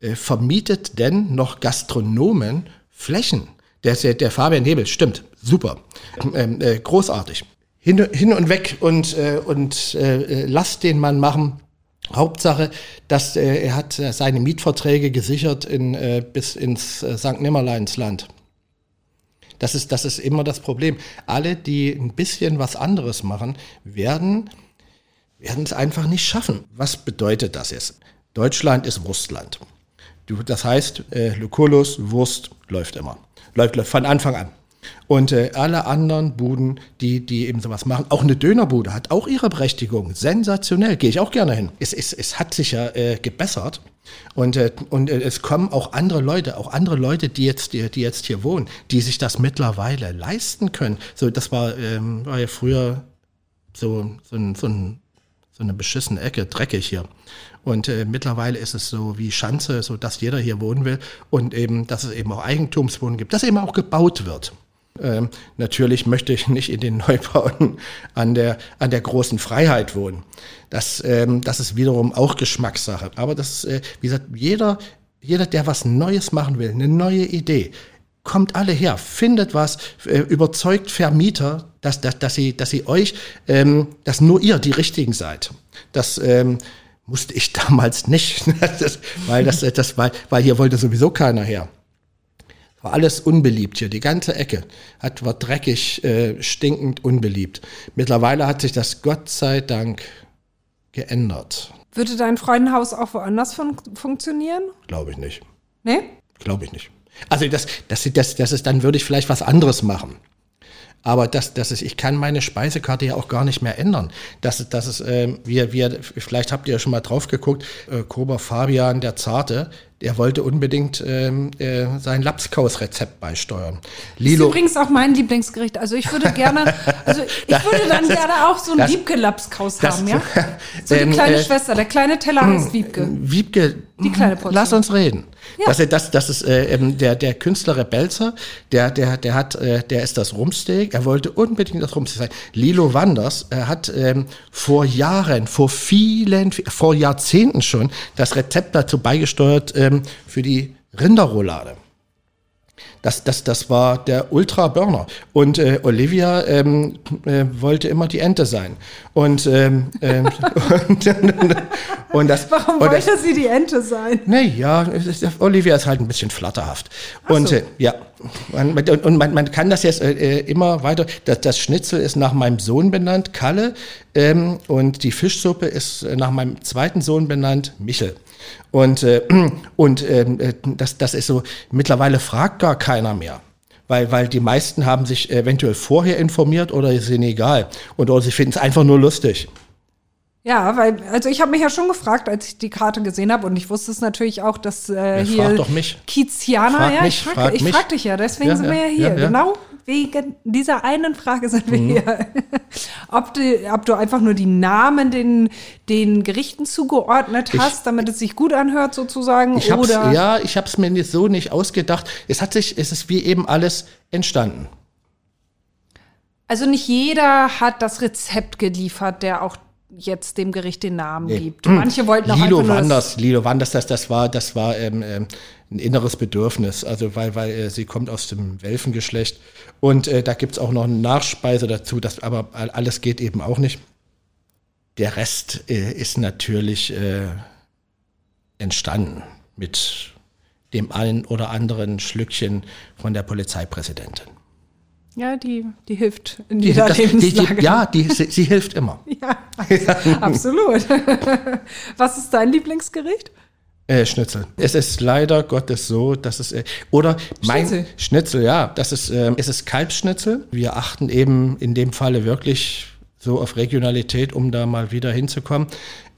äh, vermietet denn noch Gastronomen Flächen? Der, der, der Fabian Hebel, stimmt, super, ähm, äh, großartig hin, hin und weg und, äh, und äh, lasst den Mann machen. Hauptsache, dass äh, er hat äh, seine Mietverträge gesichert in, äh, bis ins äh, St. Nimmerleinsland. Das ist, das ist immer das Problem. Alle, die ein bisschen was anderes machen, werden, werden es einfach nicht schaffen. Was bedeutet das jetzt? Deutschland ist Wurstland. Das heißt, äh, Lucullus, Wurst läuft immer. Läuft, läuft von Anfang an. Und äh, alle anderen Buden, die, die eben sowas machen, auch eine Dönerbude hat auch ihre Berechtigung. Sensationell, gehe ich auch gerne hin. Es, es, es hat sich ja äh, gebessert. Und, äh, und äh, es kommen auch andere Leute, auch andere Leute, die jetzt, die, die jetzt hier wohnen, die sich das mittlerweile leisten können. So, das war, ähm, war ja früher so, so, ein, so, ein, so eine beschissene Ecke, dreckig hier. Und äh, mittlerweile ist es so wie Schanze, so dass jeder hier wohnen will und eben, dass es eben auch Eigentumswohnungen gibt, dass eben auch gebaut wird. Ähm, natürlich möchte ich nicht in den Neubauten an der, an der großen Freiheit wohnen. Das, ähm, das ist wiederum auch Geschmackssache. Aber das äh, wie gesagt, jeder, jeder, der was Neues machen will, eine neue Idee, kommt alle her, findet was, äh, überzeugt Vermieter, dass, dass, dass, sie, dass sie euch, ähm, dass nur ihr die Richtigen seid. Das ähm, musste ich [laughs] damals nicht, [laughs] das, weil, das, das, weil, weil hier wollte sowieso keiner her. War alles unbeliebt hier, die ganze Ecke hat, war dreckig, äh, stinkend, unbeliebt. Mittlerweile hat sich das Gott sei Dank geändert. Würde dein Freudenhaus auch woanders fun funktionieren? Glaube ich nicht. Nee? Glaube ich nicht. Also das, das, das, das ist, dann würde ich vielleicht was anderes machen. Aber das, das ist, ich kann meine Speisekarte ja auch gar nicht mehr ändern. Das, das ist, äh, wir, wir, vielleicht habt ihr ja schon mal drauf geguckt, äh, Kober Fabian, der Zarte, der wollte unbedingt ähm, äh, sein Lapskaus-Rezept beisteuern. Lilo ist übrigens auch mein Lieblingsgericht. Also ich würde gerne, also [laughs] ich würde dann gerne auch so ein Wiebke-Lapskaus haben, ja? [laughs] So die ähm, kleine äh, Schwester, der kleine Teller heißt Wiebke. Wiebke, die kleine Portion. Lass uns reden. Ja. Das, das, das ist äh, ähm, der, der Künstler Rebelzer, der, der, der hat, äh, der ist das Rumsteak. Er wollte unbedingt das Rumsteak sein. Lilo Wanders er hat ähm, vor Jahren, vor vielen, vor Jahrzehnten schon das Rezept dazu beigesteuert ähm, für die Rinderroulade. Das, das, das war der Ultra-Burner. Und äh, Olivia ähm, äh, wollte immer die Ente sein. Und, ähm, ähm, [laughs] und, und das, Warum und wollte das, sie die Ente sein? Naja, Olivia ist halt ein bisschen flatterhaft. Und so. äh, ja, man, und man, man kann das jetzt äh, äh, immer weiter. Das, das Schnitzel ist nach meinem Sohn benannt, Kalle. Ähm, und die Fischsuppe ist äh, nach meinem zweiten Sohn benannt, Michel. Und, äh, [clears throat] und ähm, äh, das, das ist so, mittlerweile fragt gar keiner mehr. Weil, weil die meisten haben sich eventuell vorher informiert oder ist ihnen egal. Und oder sie finden es einfach nur lustig. Ja, weil, also ich habe mich ja schon gefragt, als ich die Karte gesehen habe, und ich wusste es natürlich auch, dass äh, ja, hier frag doch mich. Kizianer, frag ja, mich, ich frage frag frag dich ja, deswegen ja, sind wir ja hier. Ja, genau wegen dieser einen Frage sind wir mhm. hier. [laughs] ob, du, ob du einfach nur die Namen den, den Gerichten zugeordnet hast, ich, damit es sich gut anhört, sozusagen. Ich oder ja, ich habe es mir so nicht ausgedacht. Es hat sich, es ist wie eben alles entstanden. Also nicht jeder hat das Rezept geliefert, der auch jetzt dem Gericht den Namen nee. gibt. Manche wollten auch Lilo einfach Wanders, Lilo Wanders, das, das war, das war ähm, ähm, ein inneres Bedürfnis, also weil, weil äh, sie kommt aus dem Welfengeschlecht und äh, da gibt es auch noch eine Nachspeise dazu, das, aber alles geht eben auch nicht. Der Rest äh, ist natürlich äh, entstanden mit dem einen oder anderen Schlückchen von der Polizeipräsidentin. Ja, die, die hilft in die, jeder das, Lebenslage. Die, die, ja, die, sie, sie, hilft immer. [laughs] Ja, absolut. [laughs] Was ist dein Lieblingsgericht? Äh, Schnitzel. Es ist leider Gottes so, dass es äh, oder mein Schnitzel, Schnitzel ja, das ist äh, es ist Kalbsschnitzel. Wir achten eben in dem Falle wirklich so auf Regionalität, um da mal wieder hinzukommen.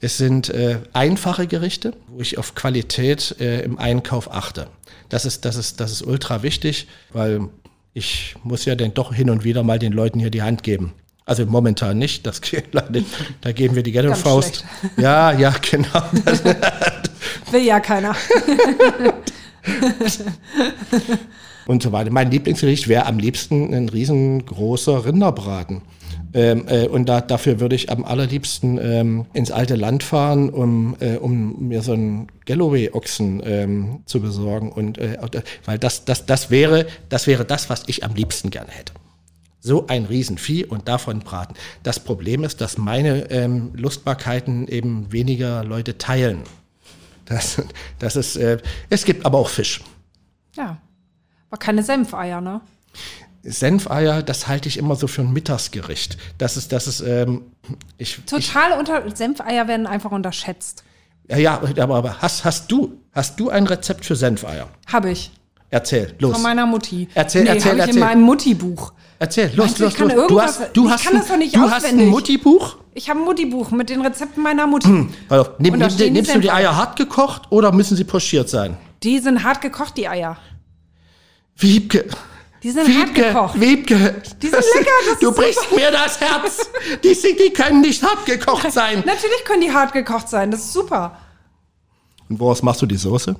Es sind äh, einfache Gerichte, wo ich auf Qualität äh, im Einkauf achte. Das ist das ist das ist ultra wichtig, weil ich muss ja dann doch hin und wieder mal den Leuten hier die Hand geben. Also momentan nicht, das [laughs] da geben wir die Ghetto-Faust. Ja, ja, genau. [laughs] [laughs] Will ja keiner. [laughs] und so weiter. Mein Lieblingsgericht wäre am liebsten ein riesengroßer Rinderbraten. Ähm, äh, und da, dafür würde ich am allerliebsten ähm, ins alte Land fahren, um, äh, um mir so einen Galloway-Ochsen ähm, zu besorgen. Und äh, weil das, das, das wäre, das wäre das, was ich am liebsten gerne hätte. So ein Riesenvieh und davon braten. Das Problem ist, dass meine ähm, Lustbarkeiten eben weniger Leute teilen. Das, das ist, äh, es gibt aber auch Fisch. Ja, aber keine Senfeier, ne? Senfeier, das halte ich immer so für ein Mittagsgericht. Das ist, das ist, ähm, ich. Total ich, unter, Senfeier werden einfach unterschätzt. Ja, ja, aber, aber hast, hast du, hast du ein Rezept für Senfeier? Habe ich. Erzähl, los. Von meiner Mutti. Erzähl, nee, erzähl, erzähl. in meinem Mutti-Buch. Erzähl, los, los, los. Du hast, du hast, ein, du hast ein Mutti-Buch? Ich habe ein Mutti-Buch mit den Rezepten meiner Mutti. Also, nehm, nehm, nimmst du die Eier hart gekocht oder müssen sie pochiert sein? Die sind hart gekocht, die Eier. Wiebke. Die sind Wiebke, hart gekocht. Wiebke. Die sind das lecker. Das du brichst super. mir das Herz. Die, die können nicht hart gekocht sein. [laughs] Natürlich können die hart gekocht sein. Das ist super. Und woraus machst du die Soße?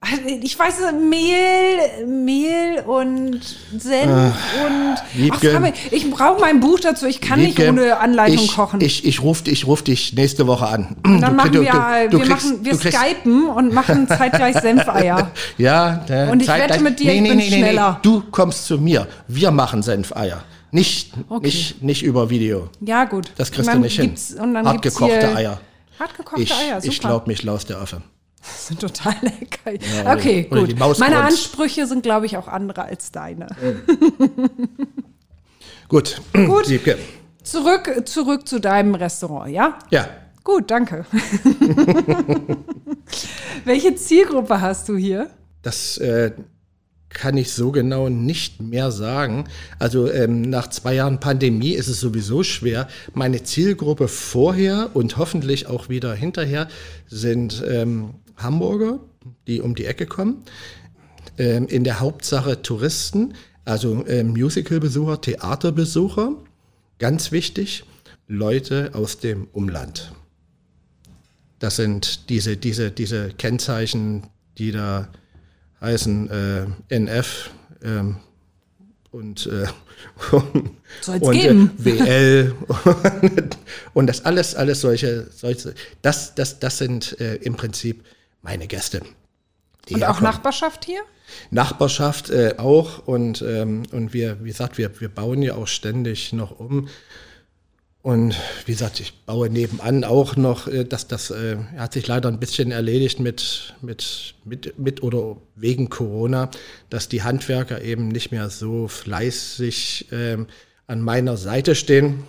Also, Ich weiß, Mehl, Mehl und Senf und. Wiebke. Ach, Fabi, ich brauche mein Buch dazu. Ich kann nicht Wiebke, ohne Anleitung ich, kochen. Ich, ich rufe ich ruf dich nächste Woche an. Und [clears throat] dann Du- machen du- wir, du- wir, kriegst- machen, wir skypen und machen zeitgleich [laughs] Senfeier. Ja, der Und ich wette mit dir, ich bin schneller. Du kommst zu mir. Wir machen Senfeier. Nicht, Okay. nicht, nicht über Video. Ja, gut. Das kriegst Und du nicht hin. Und dann Hart gibt's gekochte hier Eier. Hartgekochte Ich, Eier, super. ich glaube mich Laus der Affe. Das sind total lecker. Ja, okay, oder gut. Maus Meine. Ansprüche sind, glaube ich, auch andere als deine. [laughs] Gut. Gut. Zurück, zurück zu deinem Restaurant, ja? Ja. Gut, danke. [laughs] Welche Zielgruppe hast du hier? Das äh, kann ich so genau nicht mehr sagen. Also ähm, nach zwei Jahren Pandemie ist es sowieso schwer. Meine Zielgruppe vorher und hoffentlich auch wieder hinterher sind ähm, Hamburger, die um die Ecke kommen. Ähm, in der Hauptsache Touristen, also ähm, Musicalbesucher, Theaterbesucher. Ganz wichtig, Leute aus dem Umland. Das sind diese, diese, diese Kennzeichen, die da heißen äh, NF ähm, und, äh, [laughs] und geben. [laughs] Äh, WL und, und das alles, alles solche, solche das, das, das sind äh, im Prinzip meine Gäste. Und auch. Nachbarschaft hier? Nachbarschaft äh, auch und, ähm, und wir, wie gesagt, wir, wir bauen ja auch ständig noch um. Und wie gesagt, ich baue nebenan auch noch, äh, das, das äh, hat sich leider ein bisschen erledigt mit, mit, mit, mit oder wegen Corona, dass die Handwerker eben nicht mehr so fleißig ähm, an meiner Seite stehen.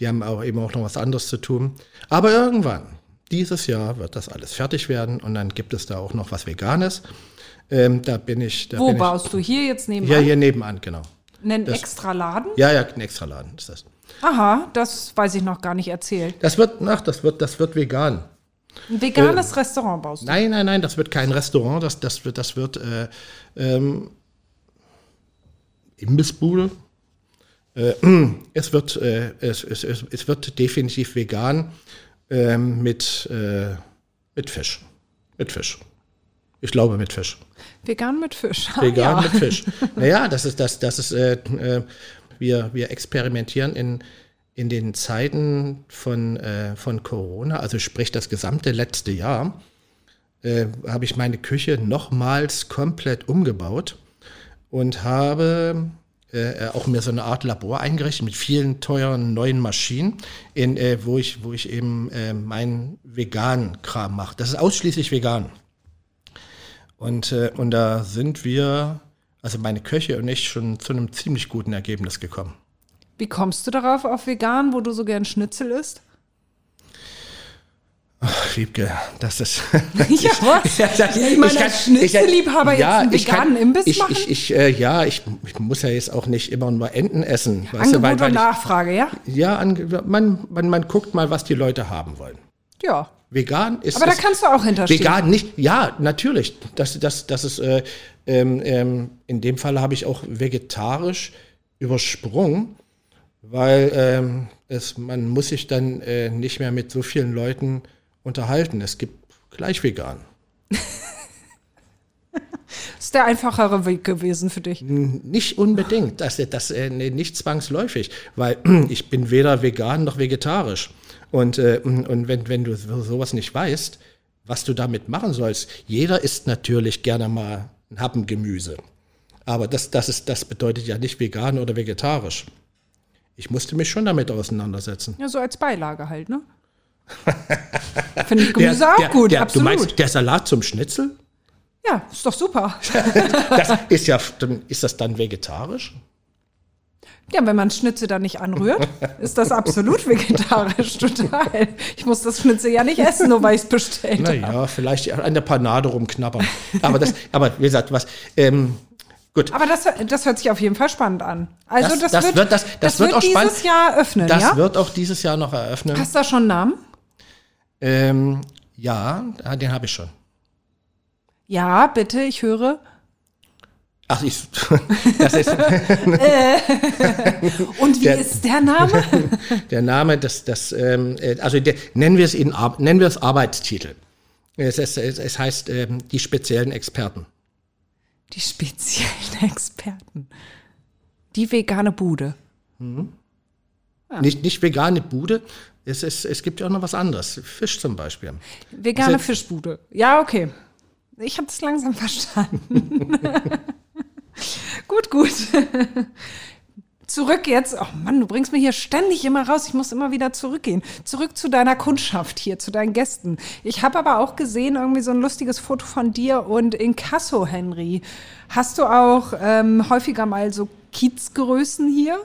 Die haben auch eben auch noch was anderes zu tun. Aber irgendwann, dieses Jahr, wird das alles fertig werden und dann gibt es da auch noch was Veganes. Ähm, da bin ich. Da Wo bin baust du? Hier jetzt ich, nebenan? Ja, hier nebenan, genau. Einen extra Laden? Ja, ja, ein extra Laden ist das. Aha, das weiß ich noch gar nicht erzählt. Das wird, ach, das wird, das wird vegan. Ein veganes Restaurant baust du? Nein, nein, nein, das wird kein Restaurant, das, das wird, das wird äh, ähm, Imbissbude. Äh, [clears throat] es, wird, äh, es, es, es wird definitiv vegan ähm, mit, äh, mit Fisch. Mit Fisch. Ich glaube mit Fisch. Vegan mit Fisch. Ah, Vegan ja. mit Fisch. [laughs] Naja, das ist das, das ist, äh, äh, wir, wir experimentieren in, in den Zeiten von, äh, von Corona, also sprich das gesamte letzte Jahr, äh, habe ich meine Küche nochmals komplett umgebaut und habe äh, auch mir so eine Art Labor eingerichtet mit vielen teuren neuen Maschinen, in, äh, wo, ich, wo ich eben äh, meinen veganen Kram mache. Das ist ausschließlich vegan. Und, äh, und da sind wir, also meine Köche und ich, schon zu einem ziemlich guten Ergebnis gekommen. Wie kommst du darauf auf vegan, wo du so gern Schnitzel isst? Ach, Wiebke, das ist. [laughs] [laughs] Ja, was? [laughs] Ja, das- Ja, ich meine, kann- als Schnitzelliebhaber jetzt einen ich kann- veganen Imbiss ich, machen? Ich, ich, äh, ja, ich, ich muss ja jetzt auch nicht immer nur Enten essen. weißt du, Angebot weil, weil und ich, Nachfrage, ja? Ja, an, man, man, man guckt mal, was die Leute haben wollen. Ja. Vegan ist. Aber da ist- kannst du auch hinterstehen. Vegan nicht, ja, natürlich. Das, das, das ist, äh, ähm, ähm, in dem Fall habe ich auch vegetarisch übersprungen, weil ähm, es, man muss sich dann äh, nicht mehr mit so vielen Leuten unterhalten. Es gibt gleich vegan. Das [laughs] ist der einfachere Weg gewesen für dich. Nicht unbedingt, das, das äh, nicht zwangsläufig, weil [clears throat] ich bin weder vegan noch vegetarisch. Und, äh, und wenn, wenn du so- sowas nicht weißt, was du damit machen sollst, jeder isst natürlich gerne mal ein Happen Gemüse. Aber das, das, ist, das bedeutet ja nicht vegan oder vegetarisch. Ich musste mich schon damit auseinandersetzen. Ja, so als Beilage halt, ne? [laughs] Finde ich Gemüse auch gut, der, absolut. Du meinst der Salat zum Schnitzel? ja, ist doch super. [laughs] Das [laughs] ist ja, ist das dann vegetarisch? Ja, wenn man Schnitzel dann nicht anrührt, ist das absolut vegetarisch, total. Ich muss das Schnitzel ja nicht essen, nur weil ich es bestellt habe. Naja, vielleicht an der Panade rumknabbern. Aber das, aber wie gesagt, was, ähm, gut. Aber das, das hört sich auf jeden Fall spannend an. Also Das- das, das wird, wird- das- das wird auch dieses spannend. Jahr öffnen, Das ja? wird auch dieses Jahr noch eröffnen. Hast du da schon einen Namen? Ähm, ja, ah, den habe ich schon. Ja, bitte, ich höre. Ach, ich, [laughs] das ist Und wie Der- ist der Name? [laughs] der Name, das, das, ähm, äh, also der, nennen wir es ihn, nennen wir es Arbeitstitel. Es, es, es heißt ähm, die speziellen Experten. Die speziellen [laughs] Experten. Die vegane Bude. Mhm. Ja. Nicht, nicht vegane Bude, es, es, es gibt ja auch noch was anderes. Fisch zum Beispiel. Vegane also, Fischbude. Ja, okay. Ich habe es langsam [laughs] verstanden. [laughs] gut, gut. Zurück jetzt. Oh Mann, du bringst mir hier ständig immer raus. Ich muss immer wieder zurückgehen. Zurück zu deiner Kundschaft hier, zu deinen Gästen. Ich habe aber auch gesehen, irgendwie so ein lustiges Foto von dir und Inkasso, Henry. Hast du auch ähm, häufiger mal so Kiezgrößen hier?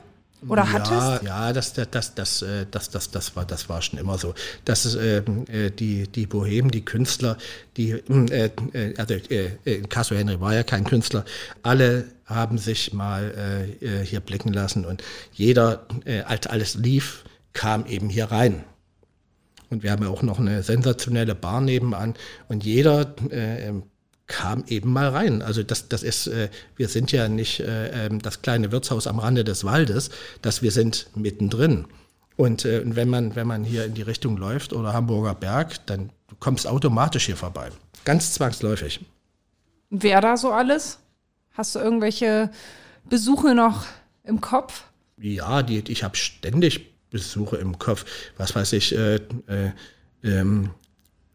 Oder ja, hattest? Ja, das, das, das, das, äh, das, das, das, war, das war schon immer so. Das ist, ähm, äh, die, die Bohemen, die Künstler, die, äh, äh, also äh, Casso Henry war ja kein Künstler, alle haben sich mal äh, hier blicken lassen und jeder, äh, als alles lief, kam eben hier rein. Und wir haben ja auch noch eine sensationelle Bar nebenan und jeder äh, kam eben mal rein. Also das, das ist, äh, wir sind ja nicht äh, ähm, das kleine Wirtshaus am Rande des Waldes, dass wir sind mittendrin. Und, äh, und wenn man, wenn man hier in die Richtung läuft oder Hamburger Berg, dann du kommst automatisch hier vorbei. Ganz zwangsläufig. Wer da so alles? Hast du irgendwelche Besuche noch im Kopf? Ja, die, ich habe ständig Besuche im Kopf. Was weiß ich, äh, äh, ähm,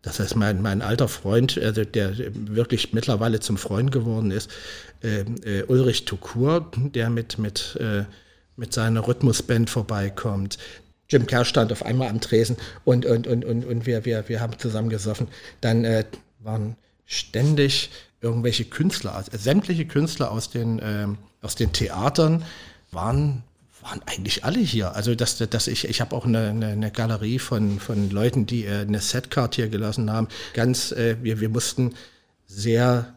das heißt, mein, mein alter Freund, also der wirklich mittlerweile zum Freund geworden ist, äh, äh, Ulrich Tukur, der mit, mit, äh, mit seiner Rhythmusband vorbeikommt. Jim Kerr stand auf einmal am Tresen und, und, und, und, und wir, wir, wir haben zusammen gesoffen. Dann äh, waren ständig irgendwelche Künstler, also sämtliche Künstler aus den, ähm, aus den Theatern waren waren eigentlich alle hier. Also dass, dass ich, ich habe auch eine, eine, Galerie von, von Leuten, die äh, eine Setcard hier gelassen haben. Ganz, äh, wir, wir mussten sehr,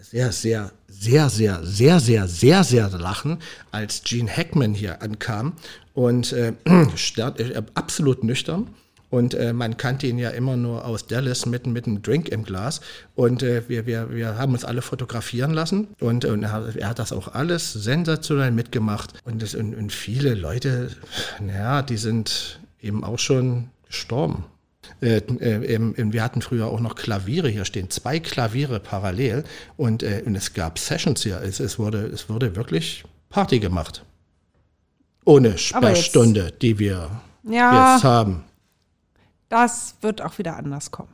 sehr, sehr, sehr, sehr, sehr, sehr, sehr, sehr lachen, als Gene Hackman hier ankam und äh, [clears throat] äh absolut nüchtern und äh, man kannte ihn ja immer nur aus Dallas mit, mit einem Drink im Glas. Und äh, wir, wir, wir haben uns alle fotografieren lassen. Und, und er, hat, er, hat das auch alles sensationell mitgemacht. Und, das, und, und viele Leute, naja, die sind eben auch schon gestorben. Äh, äh, wir hatten früher auch noch Klaviere hier stehen, zwei Klaviere parallel und, äh, und es gab Sessions hier. Es, es, wurde, es wurde wirklich Party gemacht. Ohne Sperrstunde, die wir ja, jetzt haben. Das wird auch wieder anders kommen.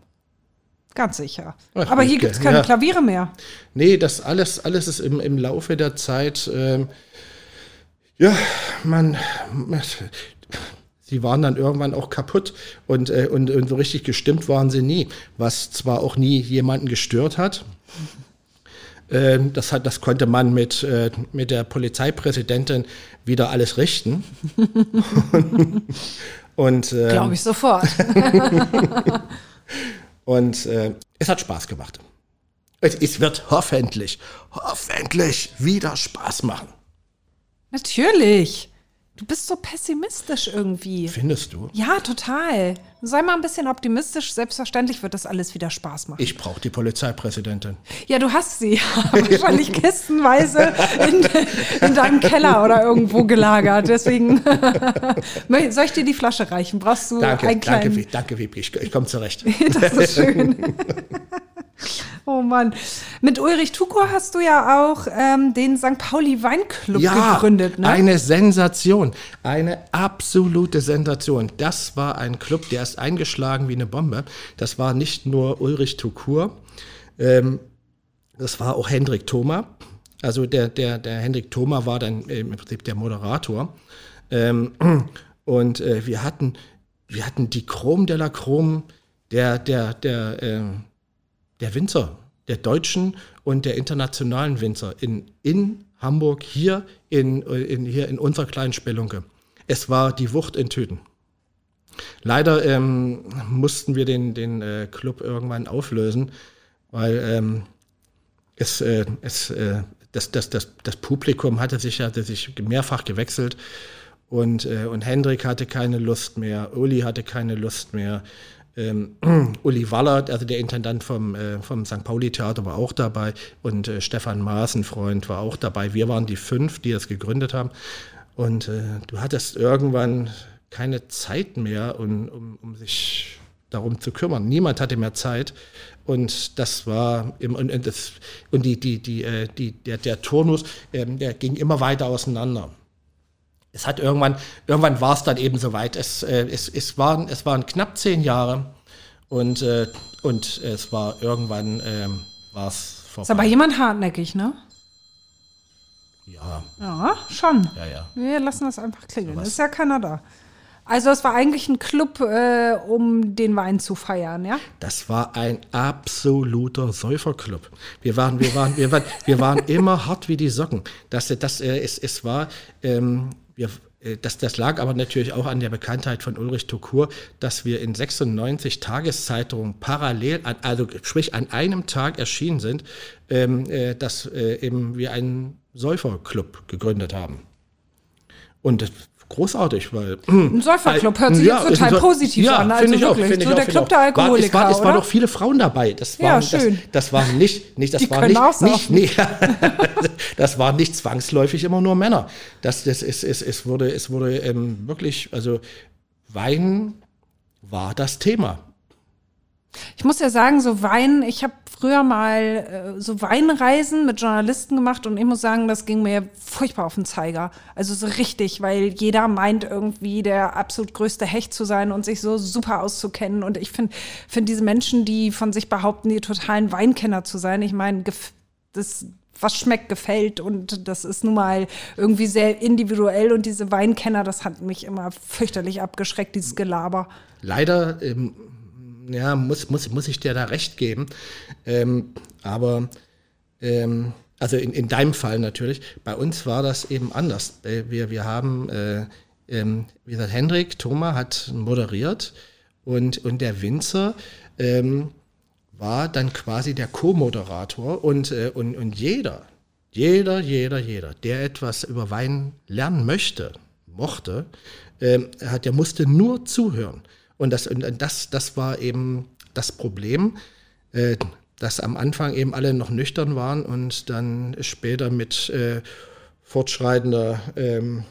Ganz sicher. Ach, Aber hier gibt es keine ja. Klaviere mehr. Nee, das alles, alles ist im, im Laufe der Zeit, ähm, ja, man, sie waren dann irgendwann auch kaputt und, äh, und, und, so richtig gestimmt waren sie nie, was zwar auch nie jemanden gestört hat. Ähm, das, hat, das konnte man mit, äh, mit der Polizeipräsidentin wieder alles richten. Und, [laughs] [laughs] ähm, Glaube ich sofort. [laughs] und äh, es hat Spaß gemacht. Es, es wird hoffentlich, hoffentlich wieder Spaß machen. Natürlich. Du bist so pessimistisch irgendwie. Findest du? Ja, total. Sei mal ein bisschen optimistisch. Selbstverständlich wird das alles wieder Spaß machen. Ich brauche die Polizeipräsidentin. Ja, du hast sie. [laughs] Wahrscheinlich kistenweise in, in, deinem Keller oder irgendwo gelagert. Deswegen [laughs] soll ich dir die Flasche reichen? Brauchst du danke, einen kleinen... Danke, danke Wiebke. Ich, ich komme zurecht. [laughs] das ist schön. Oh Mann. Mit Ulrich Tuko hast du ja auch ähm, den St. Pauli Weinclub ja, gegründet. Ne? Eine Sensation. Eine absolute Sensation. Das war ein Club, der ist eingeschlagen wie eine Bombe. Das war nicht nur Ulrich Tukur, ähm, das war auch Hendrik Thoma. Also der, der, der Hendrik Thoma war dann im Prinzip der Moderator. Ähm, [clears throat] und äh, wir hatten, wir hatten die Chrom de la Chrom der, der, der, äh, der Winzer, der deutschen und der internationalen Winzer in, in Hamburg, hier in, in, hier in unserer kleinen Spelunke. Es war die Wucht in Tüten. Leider ähm, mussten wir den, den äh, Club irgendwann auflösen, weil ähm, es, äh, es, äh, das, das, das, das Publikum hatte sich, hatte sich mehrfach gewechselt und, äh, und Hendrik hatte keine Lust mehr, Uli hatte keine Lust mehr. Ähm, [clears throat] Uli Wallert, also der Intendant vom, äh, vom St. Pauli-Theater, war auch dabei und äh, Stefan Maaßen, Freund, war auch dabei. Wir waren die fünf, die das gegründet haben. Und äh, du hattest irgendwann keine Zeit mehr, um, um, um sich darum zu kümmern. Niemand hatte mehr Zeit. Und das war im, und, und, das, und die, die, die, äh, die, der, der Turnus, ähm, der ging immer weiter auseinander. Es hat irgendwann, irgendwann war es dann eben soweit. Es, äh, es, es, waren, es waren knapp zehn Jahre und, äh, und es war irgendwann ähm, war es vorbei. Ist aber jemand hartnäckig, ne? Ja. Ja, schon. Ja, ja. Wir lassen das einfach klingeln. So ist ja keiner da. Also es war eigentlich ein Club, äh, um den Wein zu feiern, ja? Das war ein absoluter Säuferclub. Wir waren, wir waren, wir waren, wir waren [laughs] immer hart wie die Socken. Das, das, äh, es, es war, ähm, wir, äh, das, das lag aber natürlich auch an der Bekanntheit von Ulrich Tokur, dass wir in 96 Tageszeitungen parallel, an, also sprich an einem Tag erschienen sind, ähm, äh, dass äh, eben wir einen Säuferclub gegründet haben. Und großartig, weil. Ein [clears throat] Säuferclub hört sich ja, jetzt total positiv ja, an. Also finde ich auch. Find so ich der auch, Club der Alkoholiker. War, es, war, es waren noch viele Frauen dabei. Das waren, ja, schön. Das, das waren nicht, nicht das Die war nicht, auch nicht, nee, [laughs] das waren nicht zwangsläufig immer nur Männer. Das, das ist, es, es wurde, es wurde ähm, wirklich, also Wein war das Thema. Ich muss ja sagen, so Wein, ich habe früher mal äh, so Weinreisen mit Journalisten gemacht und ich muss sagen, das ging mir furchtbar auf den Zeiger. Also so richtig, weil jeder meint irgendwie der absolut größte Hecht zu sein und sich so super auszukennen. Und ich finde find diese Menschen, die von sich behaupten, die totalen Weinkenner zu sein, ich meine, das was schmeckt, gefällt und das ist nun mal irgendwie sehr individuell und diese Weinkenner, das hat mich immer fürchterlich abgeschreckt, dieses Gelaber. Leider ähm, ja, muss, muss, muss ich dir da recht geben. Ähm, aber ähm, also in, in deinem Fall natürlich. Bei uns war das eben anders. Wir, wir haben, äh, ähm, wie gesagt, Hendrik Thoma hat moderiert und, und der Winzer ähm, war dann quasi der Co-Moderator und, äh, und, und jeder, jeder, jeder, jeder, der etwas über Wein lernen möchte, mochte, ähm, hat, der musste nur zuhören. Und das, und das, das war eben das Problem, äh, dass am Anfang eben alle noch nüchtern waren und dann später mit äh, fortschreitender ähm,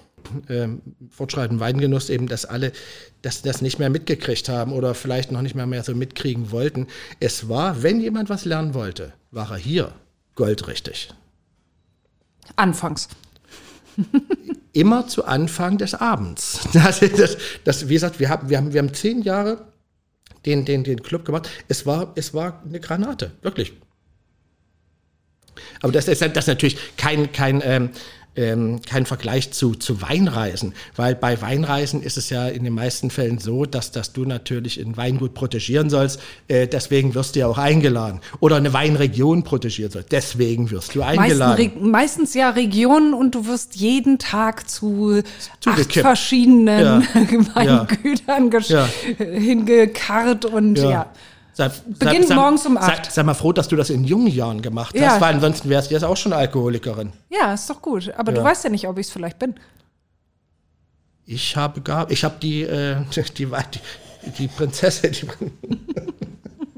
ähm, fortschreitenden Weingenuss eben, dass alle das, das nicht mehr mitgekriegt haben oder vielleicht noch nicht mehr, mehr so mitkriegen wollten. Es war, wenn jemand was lernen wollte, war er hier goldrichtig. Anfangs. [laughs] immer zu Anfang des Abends. [laughs] Das, das, das, wie gesagt, wir haben, wir, haben, wir haben zehn Jahre den, den, den Club gemacht. Es war, es war eine Granate, wirklich. Aber das ist, das ist natürlich kein, kein, ähm, ähm, kein Vergleich zu, zu Weinreisen, weil bei Weinreisen ist es ja in den meisten Fällen so, dass, dass du natürlich ein Weingut protegieren sollst, äh, deswegen wirst du ja auch eingeladen. Oder eine Weinregion protegieren sollst, deswegen wirst du eingeladen. Meisten, meistens ja Regionen und du wirst jeden Tag zu acht verschiedenen ja. [laughs] Weingütern ja. hingekarrt und ja. ja. Sei, Beginnt sei, morgens um acht. Sei, sei, mal froh, dass du das in jungen Jahren gemacht hast, ja. weil ansonsten wärst du jetzt auch schon Alkoholikerin. Ja, ist doch gut. Aber ja. du weißt ja nicht, ob ich es vielleicht bin. Ich habe gar, ich habe die, äh, [laughs] die, die, die Prinzessin. Die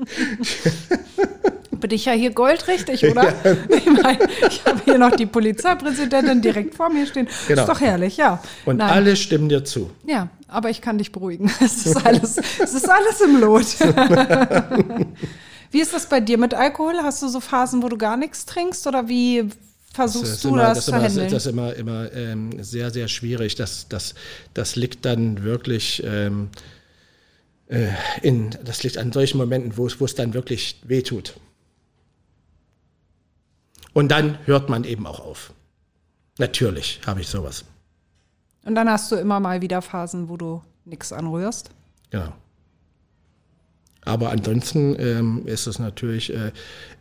[laughs] Bin ich ja hier goldrichtig, oder? [laughs] Ja. Ich meine, ich habe hier noch die Polizeipräsidentin direkt vor mir stehen. Genau. Ist doch herrlich, ja. Und Nein. alle stimmen dir zu. Ja, aber ich kann dich beruhigen. [laughs] Es ist alles, es ist alles im Lot. [laughs] wie ist das bei dir mit Alkohol? Hast du so Phasen, wo du gar nichts trinkst oder wie versuchst das du immer, das, das zu immer, handeln? Das ist immer, immer ähm, sehr, sehr schwierig. Das, das, das liegt dann wirklich ähm, äh, in, das liegt an solchen Momenten, wo es, wo es dann wirklich wehtut. Und dann hört man eben auch auf. Natürlich habe ich sowas. Und dann hast du immer mal wieder Phasen, wo du nichts anrührst. Genau. Aber ansonsten ähm, ist es natürlich äh,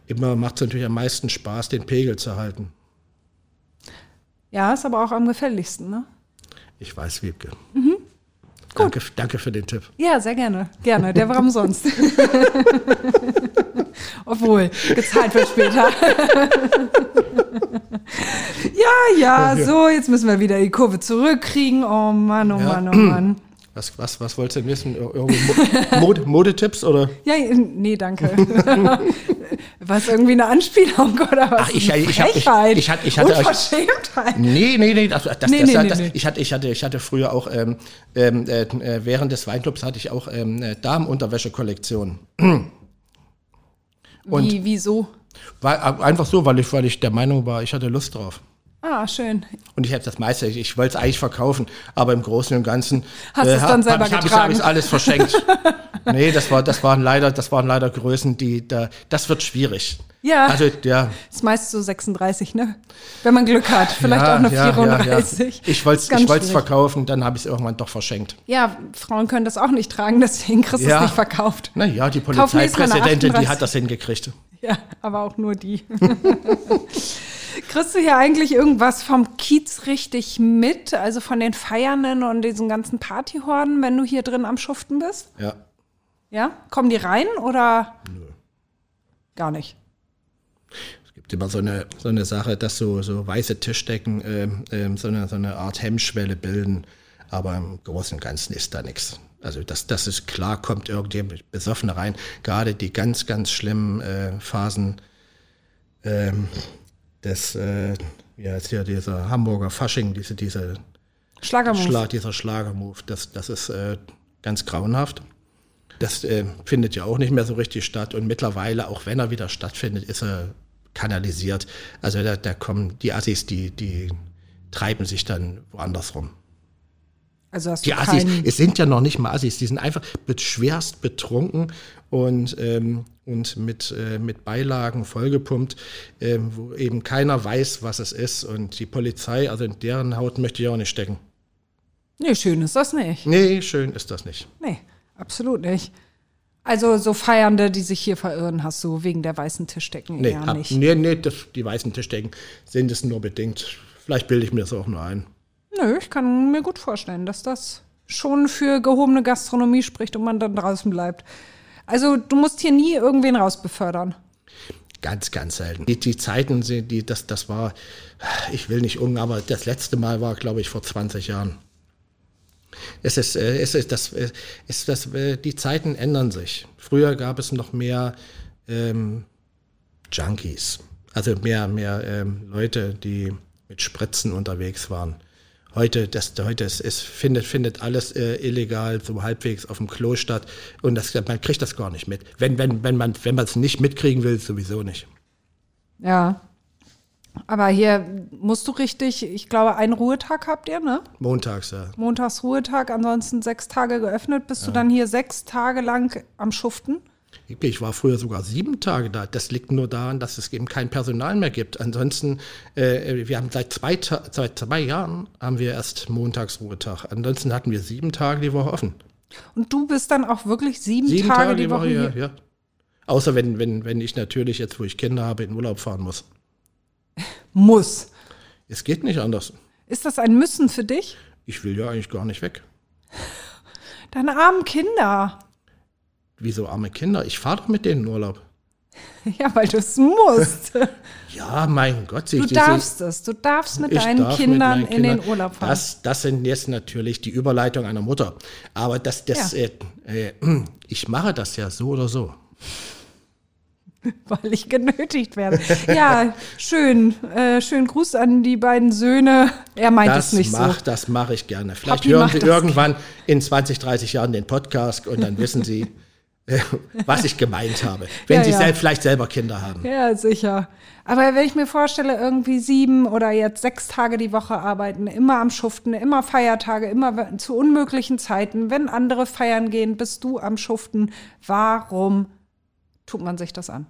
immer, macht es natürlich am meisten Spaß, den Pegel zu halten. Ja, ist aber auch am gefälligsten, ne? Ich weiß, Wiebke. Mhm. Danke, danke für den Tipp. Ja, sehr gerne. Gerne. Der war umsonst. [laughs] [laughs] Obwohl, gezahlt wird später. [laughs] ja, ja, so, jetzt müssen wir wieder die Kurve zurückkriegen. Oh Mann, oh ja. Mann, oh Mann. [clears throat] Was, was, was wolltest du denn wissen? Irgendwie [laughs] Mod Modetipps oder? Ja, nee, danke. [laughs] Was irgendwie eine Anspielung oder was? Ach, ich, ich, hab, ich, Frechheit. ich, hatte- ich hatte. Unverschämtheit. Nee, nee, nee, das, das, Nee, das, nee, nee, das, nee. Ich, hatte, ich, hatte, ich hatte früher auch, ähm, ähm, äh, während des Weinclubs hatte ich auch ähm, eine Damenunterwäsche-Kollektion. [clears throat] Und- Wie, wieso? War einfach so, weil ich, weil ich der Meinung war, ich hatte Lust drauf. Ah, schön. Und ich habe das meiste, ich, ich wollte es eigentlich verkaufen, aber im Großen und Ganzen Hast es dann selber hab, hab, ich- getragen? hab ich alles verschenkt. [laughs] nee, das, war, das, waren leider, das waren leider Größen, die da, das wird schwierig. Ja. Also, ja. Ist meist so 36, ne? Wenn man Glück hat. Vielleicht ja, auch eine ja, 34. Ja. Ich wollte es verkaufen, dann habe ich es irgendwann doch verschenkt. Ja, Frauen können das auch nicht tragen, deswegen kriegst du es nicht verkauft. Naja, die Polizeipräsidentin, die 38. hat das hingekriegt. Ja, aber auch nur die. [laughs] Kriegst du hier eigentlich irgendwas vom Kiez richtig mit? Also von den Feiernden und diesen ganzen Partyhorden, wenn du hier drin am Schuften bist? Ja. Ja? Kommen die rein oder? Gar nicht. Gibt immer so eine, so eine Sache, dass so, so weiße Tischdecken ähm, ähm, so, eine, so eine Art Hemmschwelle bilden. Aber im Großen und Ganzen ist da nichts. Also das, das ist klar, kommt irgendjemand besoffen rein. Gerade die ganz, ganz schlimmen äh, Phasen ähm, des, äh, wie heißt hier, dieser Hamburger Fasching, diese, diese Schlagermove. Schlag, dieser Schlagermove, das, das ist äh, ganz grauenhaft. Das äh, findet ja auch nicht mehr so richtig statt und mittlerweile, auch wenn er wieder stattfindet, ist er kanalisiert. Also da, da kommen die Assis, die, die treiben sich dann woanders rum. also hast Die du Assis, es sind ja noch nicht mal Assis, die sind einfach schwerst betrunken und, ähm, und mit, äh, mit Beilagen vollgepumpt, ähm, wo eben keiner weiß, was es ist. Und die Polizei, also in deren Haut möchte ich auch nicht stecken. Nee, schön ist das nicht. Nee, schön ist das nicht. Nee, absolut nicht. Also so Feiernde, die sich hier verirren, hast du wegen der weißen Tischdecken Nee, eher hab, nicht. nee, nee das, die weißen Tischdecken sind es nur bedingt. Vielleicht bilde ich mir das auch nur ein. Nö, ich kann mir gut vorstellen, dass das schon für gehobene Gastronomie spricht und man dann draußen bleibt. Also du musst hier nie irgendwen rausbefördern. Ganz, ganz selten. Die, die Zeiten, sind- die, das, das war, ich will nicht um, aber das letzte Mal war, glaube ich, vor 20 Jahren. Es ist, äh, es ist, das, äh, es ist das, äh, die Zeiten ändern sich. Früher gab es noch mehr ähm, Junkies, also mehr, mehr ähm, Leute, die mit Spritzen unterwegs waren. Heute, das, heute ist, es findet, findet alles äh, illegal, so halbwegs auf dem Klo statt. Und das, man kriegt das gar nicht mit. Wenn, wenn, wenn man wenn man es nicht mitkriegen will, sowieso nicht. Ja. Aber hier musst du richtig, ich glaube, einen Ruhetag habt ihr, ne? Montags, ja. Montags Ruhetag, ansonsten sechs Tage geöffnet. Bist du dann hier sechs Tage lang am Schuften? Ich war früher sogar sieben Tage da. Das liegt nur daran, dass es eben kein Personal mehr gibt. Ansonsten, äh, wir haben seit zwei, seit zwei Jahren haben wir erst Montagsruhetag. Ansonsten hatten wir sieben Tage die Woche offen. Und du bist dann auch wirklich sieben, Sieben Tage, die Woche, ja, hier? ja. Außer wenn, wenn, wenn ich natürlich jetzt, wo ich Kinder habe, in Urlaub fahren muss. Muss. Es geht nicht anders. Ist das ein Müssen für dich? Ich will ja eigentlich gar nicht weg. [laughs] Deine armen Kinder. Wieso arme Kinder? Ich fahre doch mit denen in Urlaub. [laughs] Ja, weil du es musst. [laughs] Ja, mein Gott. sie- Du darfst es. Du darfst mit Ich deinen darf mit Kindern meinen in den Kindern- Urlaub fahren. Das, das sind jetzt natürlich die Überleitung einer Mutter. Aber das, das, Ja. äh, äh, [clears throat] ich mache das ja so oder so. [laughs] weil ich genötigt werde. Ja, schön. Äh, schönen Gruß an die beiden Söhne. Er meint Das es nicht mach, so. das mache ich gerne. Vielleicht Papi hören Sie das irgendwann in 20, 30 Jahren den Podcast und dann wissen Sie, [laughs] äh, was ich gemeint habe. Wenn Ja, Sie ja. Selbst, vielleicht selber Kinder haben. Ja, sicher. Aber wenn ich mir vorstelle, irgendwie sieben oder jetzt sechs Tage die Woche arbeiten, immer am Schuften, immer Feiertage, immer zu unmöglichen Zeiten, wenn andere feiern gehen, bist du am Schuften. Warum tut man sich das an?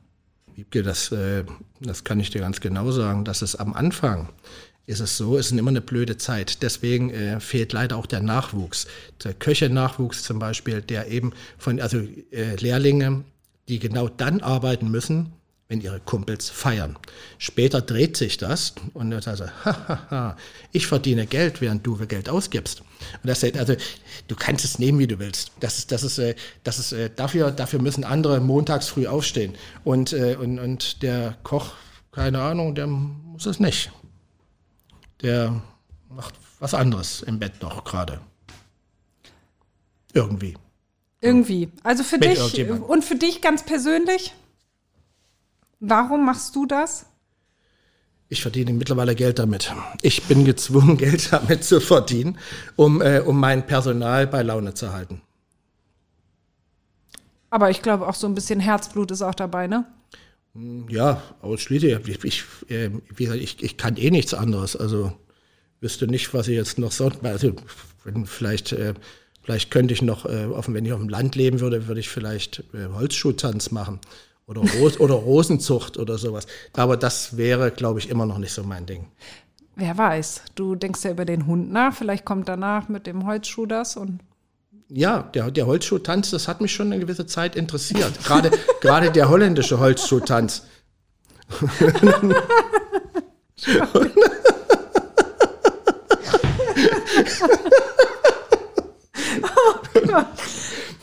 Wiebke, das, äh, das kann ich dir ganz genau sagen. Das ist am Anfang, ist es so, es ist immer eine blöde Zeit. Deswegen äh, fehlt leider auch der Nachwuchs. Der Köche-Nachwuchs zum Beispiel, der eben von, also äh, Lehrlinge, die genau dann arbeiten müssen, wenn ihre Kumpels feiern. Später dreht sich das und dann sagt er, ich verdiene Geld, während du Geld ausgibst. Und das also du kannst es nehmen, wie du willst. Das ist, das ist, äh, das ist äh, dafür, dafür müssen andere montags früh aufstehen. Und, äh, und, und der Koch, keine Ahnung, der muss es nicht. Der macht was anderes im Bett noch gerade. Irgendwie. Irgendwie. Also für Mit dich und für dich ganz persönlich? Warum machst du das? Ich verdiene mittlerweile Geld damit. Ich bin gezwungen, [laughs] Geld damit zu verdienen, um, äh, um mein Personal bei Laune zu halten. Aber ich glaube auch so ein bisschen Herzblut ist auch dabei, ne? Ja, ausschließlich. Ich, ich, äh, wie gesagt, ich, ich kann eh nichts anderes. Also wüsste nicht, was ich jetzt noch sonst. Also vielleicht, äh, vielleicht könnte ich noch, äh, wenn ich auf dem Land leben würde, würde ich vielleicht äh, Holzschuhtanz machen oder, Ros [laughs] oder Rosenzucht oder sowas. Aber das wäre, glaube ich, immer noch nicht so mein Ding. Wer weiß. Du denkst ja über den Hund nach. Vielleicht kommt danach mit dem Holzschuh das und ja, der, der Holzschuhtanz, das hat mich schon eine gewisse Zeit interessiert. Gerade, [laughs] gerade der holländische Holzschuhtanz. [laughs]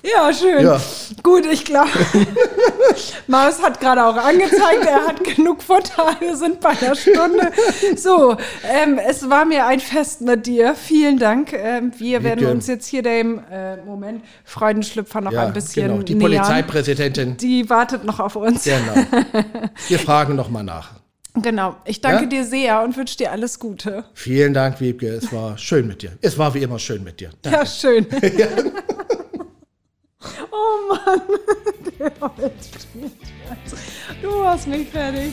Ja, schön. Ja. Gut, ich glaube, [laughs] Marius hat gerade auch angezeigt, er hat genug Futter. [laughs] Wir sind bei einer Stunde. So, ähm, es war mir ein Fest mit dir. Vielen Dank. Ähm, wir Wie werden gern. uns jetzt hier dem äh, Moment Freudenschlüpfer noch Ja, ein bisschen genau. Die nähern. Polizeipräsidentin. Die wartet noch auf uns. Genau. Wir fragen noch mal nach. Genau. Ich danke Ja? dir sehr und wünsche dir alles Gute. Vielen Dank, Wiebke. Es war schön mit dir. Es war wie immer schön mit dir. Danke. Ja, schön. [laughs] oh Mann. [laughs] Der Holzspiel. Du hast mich fertig.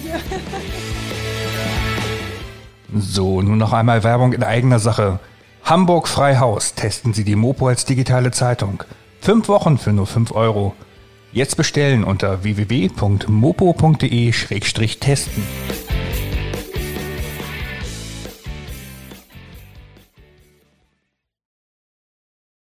So, nun noch einmal Werbung in eigener Sache. Hamburg Freihaus. Testen Sie die Mopo als digitale Zeitung. Fünf Wochen für nur 5 Euro. Jetzt bestellen unter www.mopo.de-testen.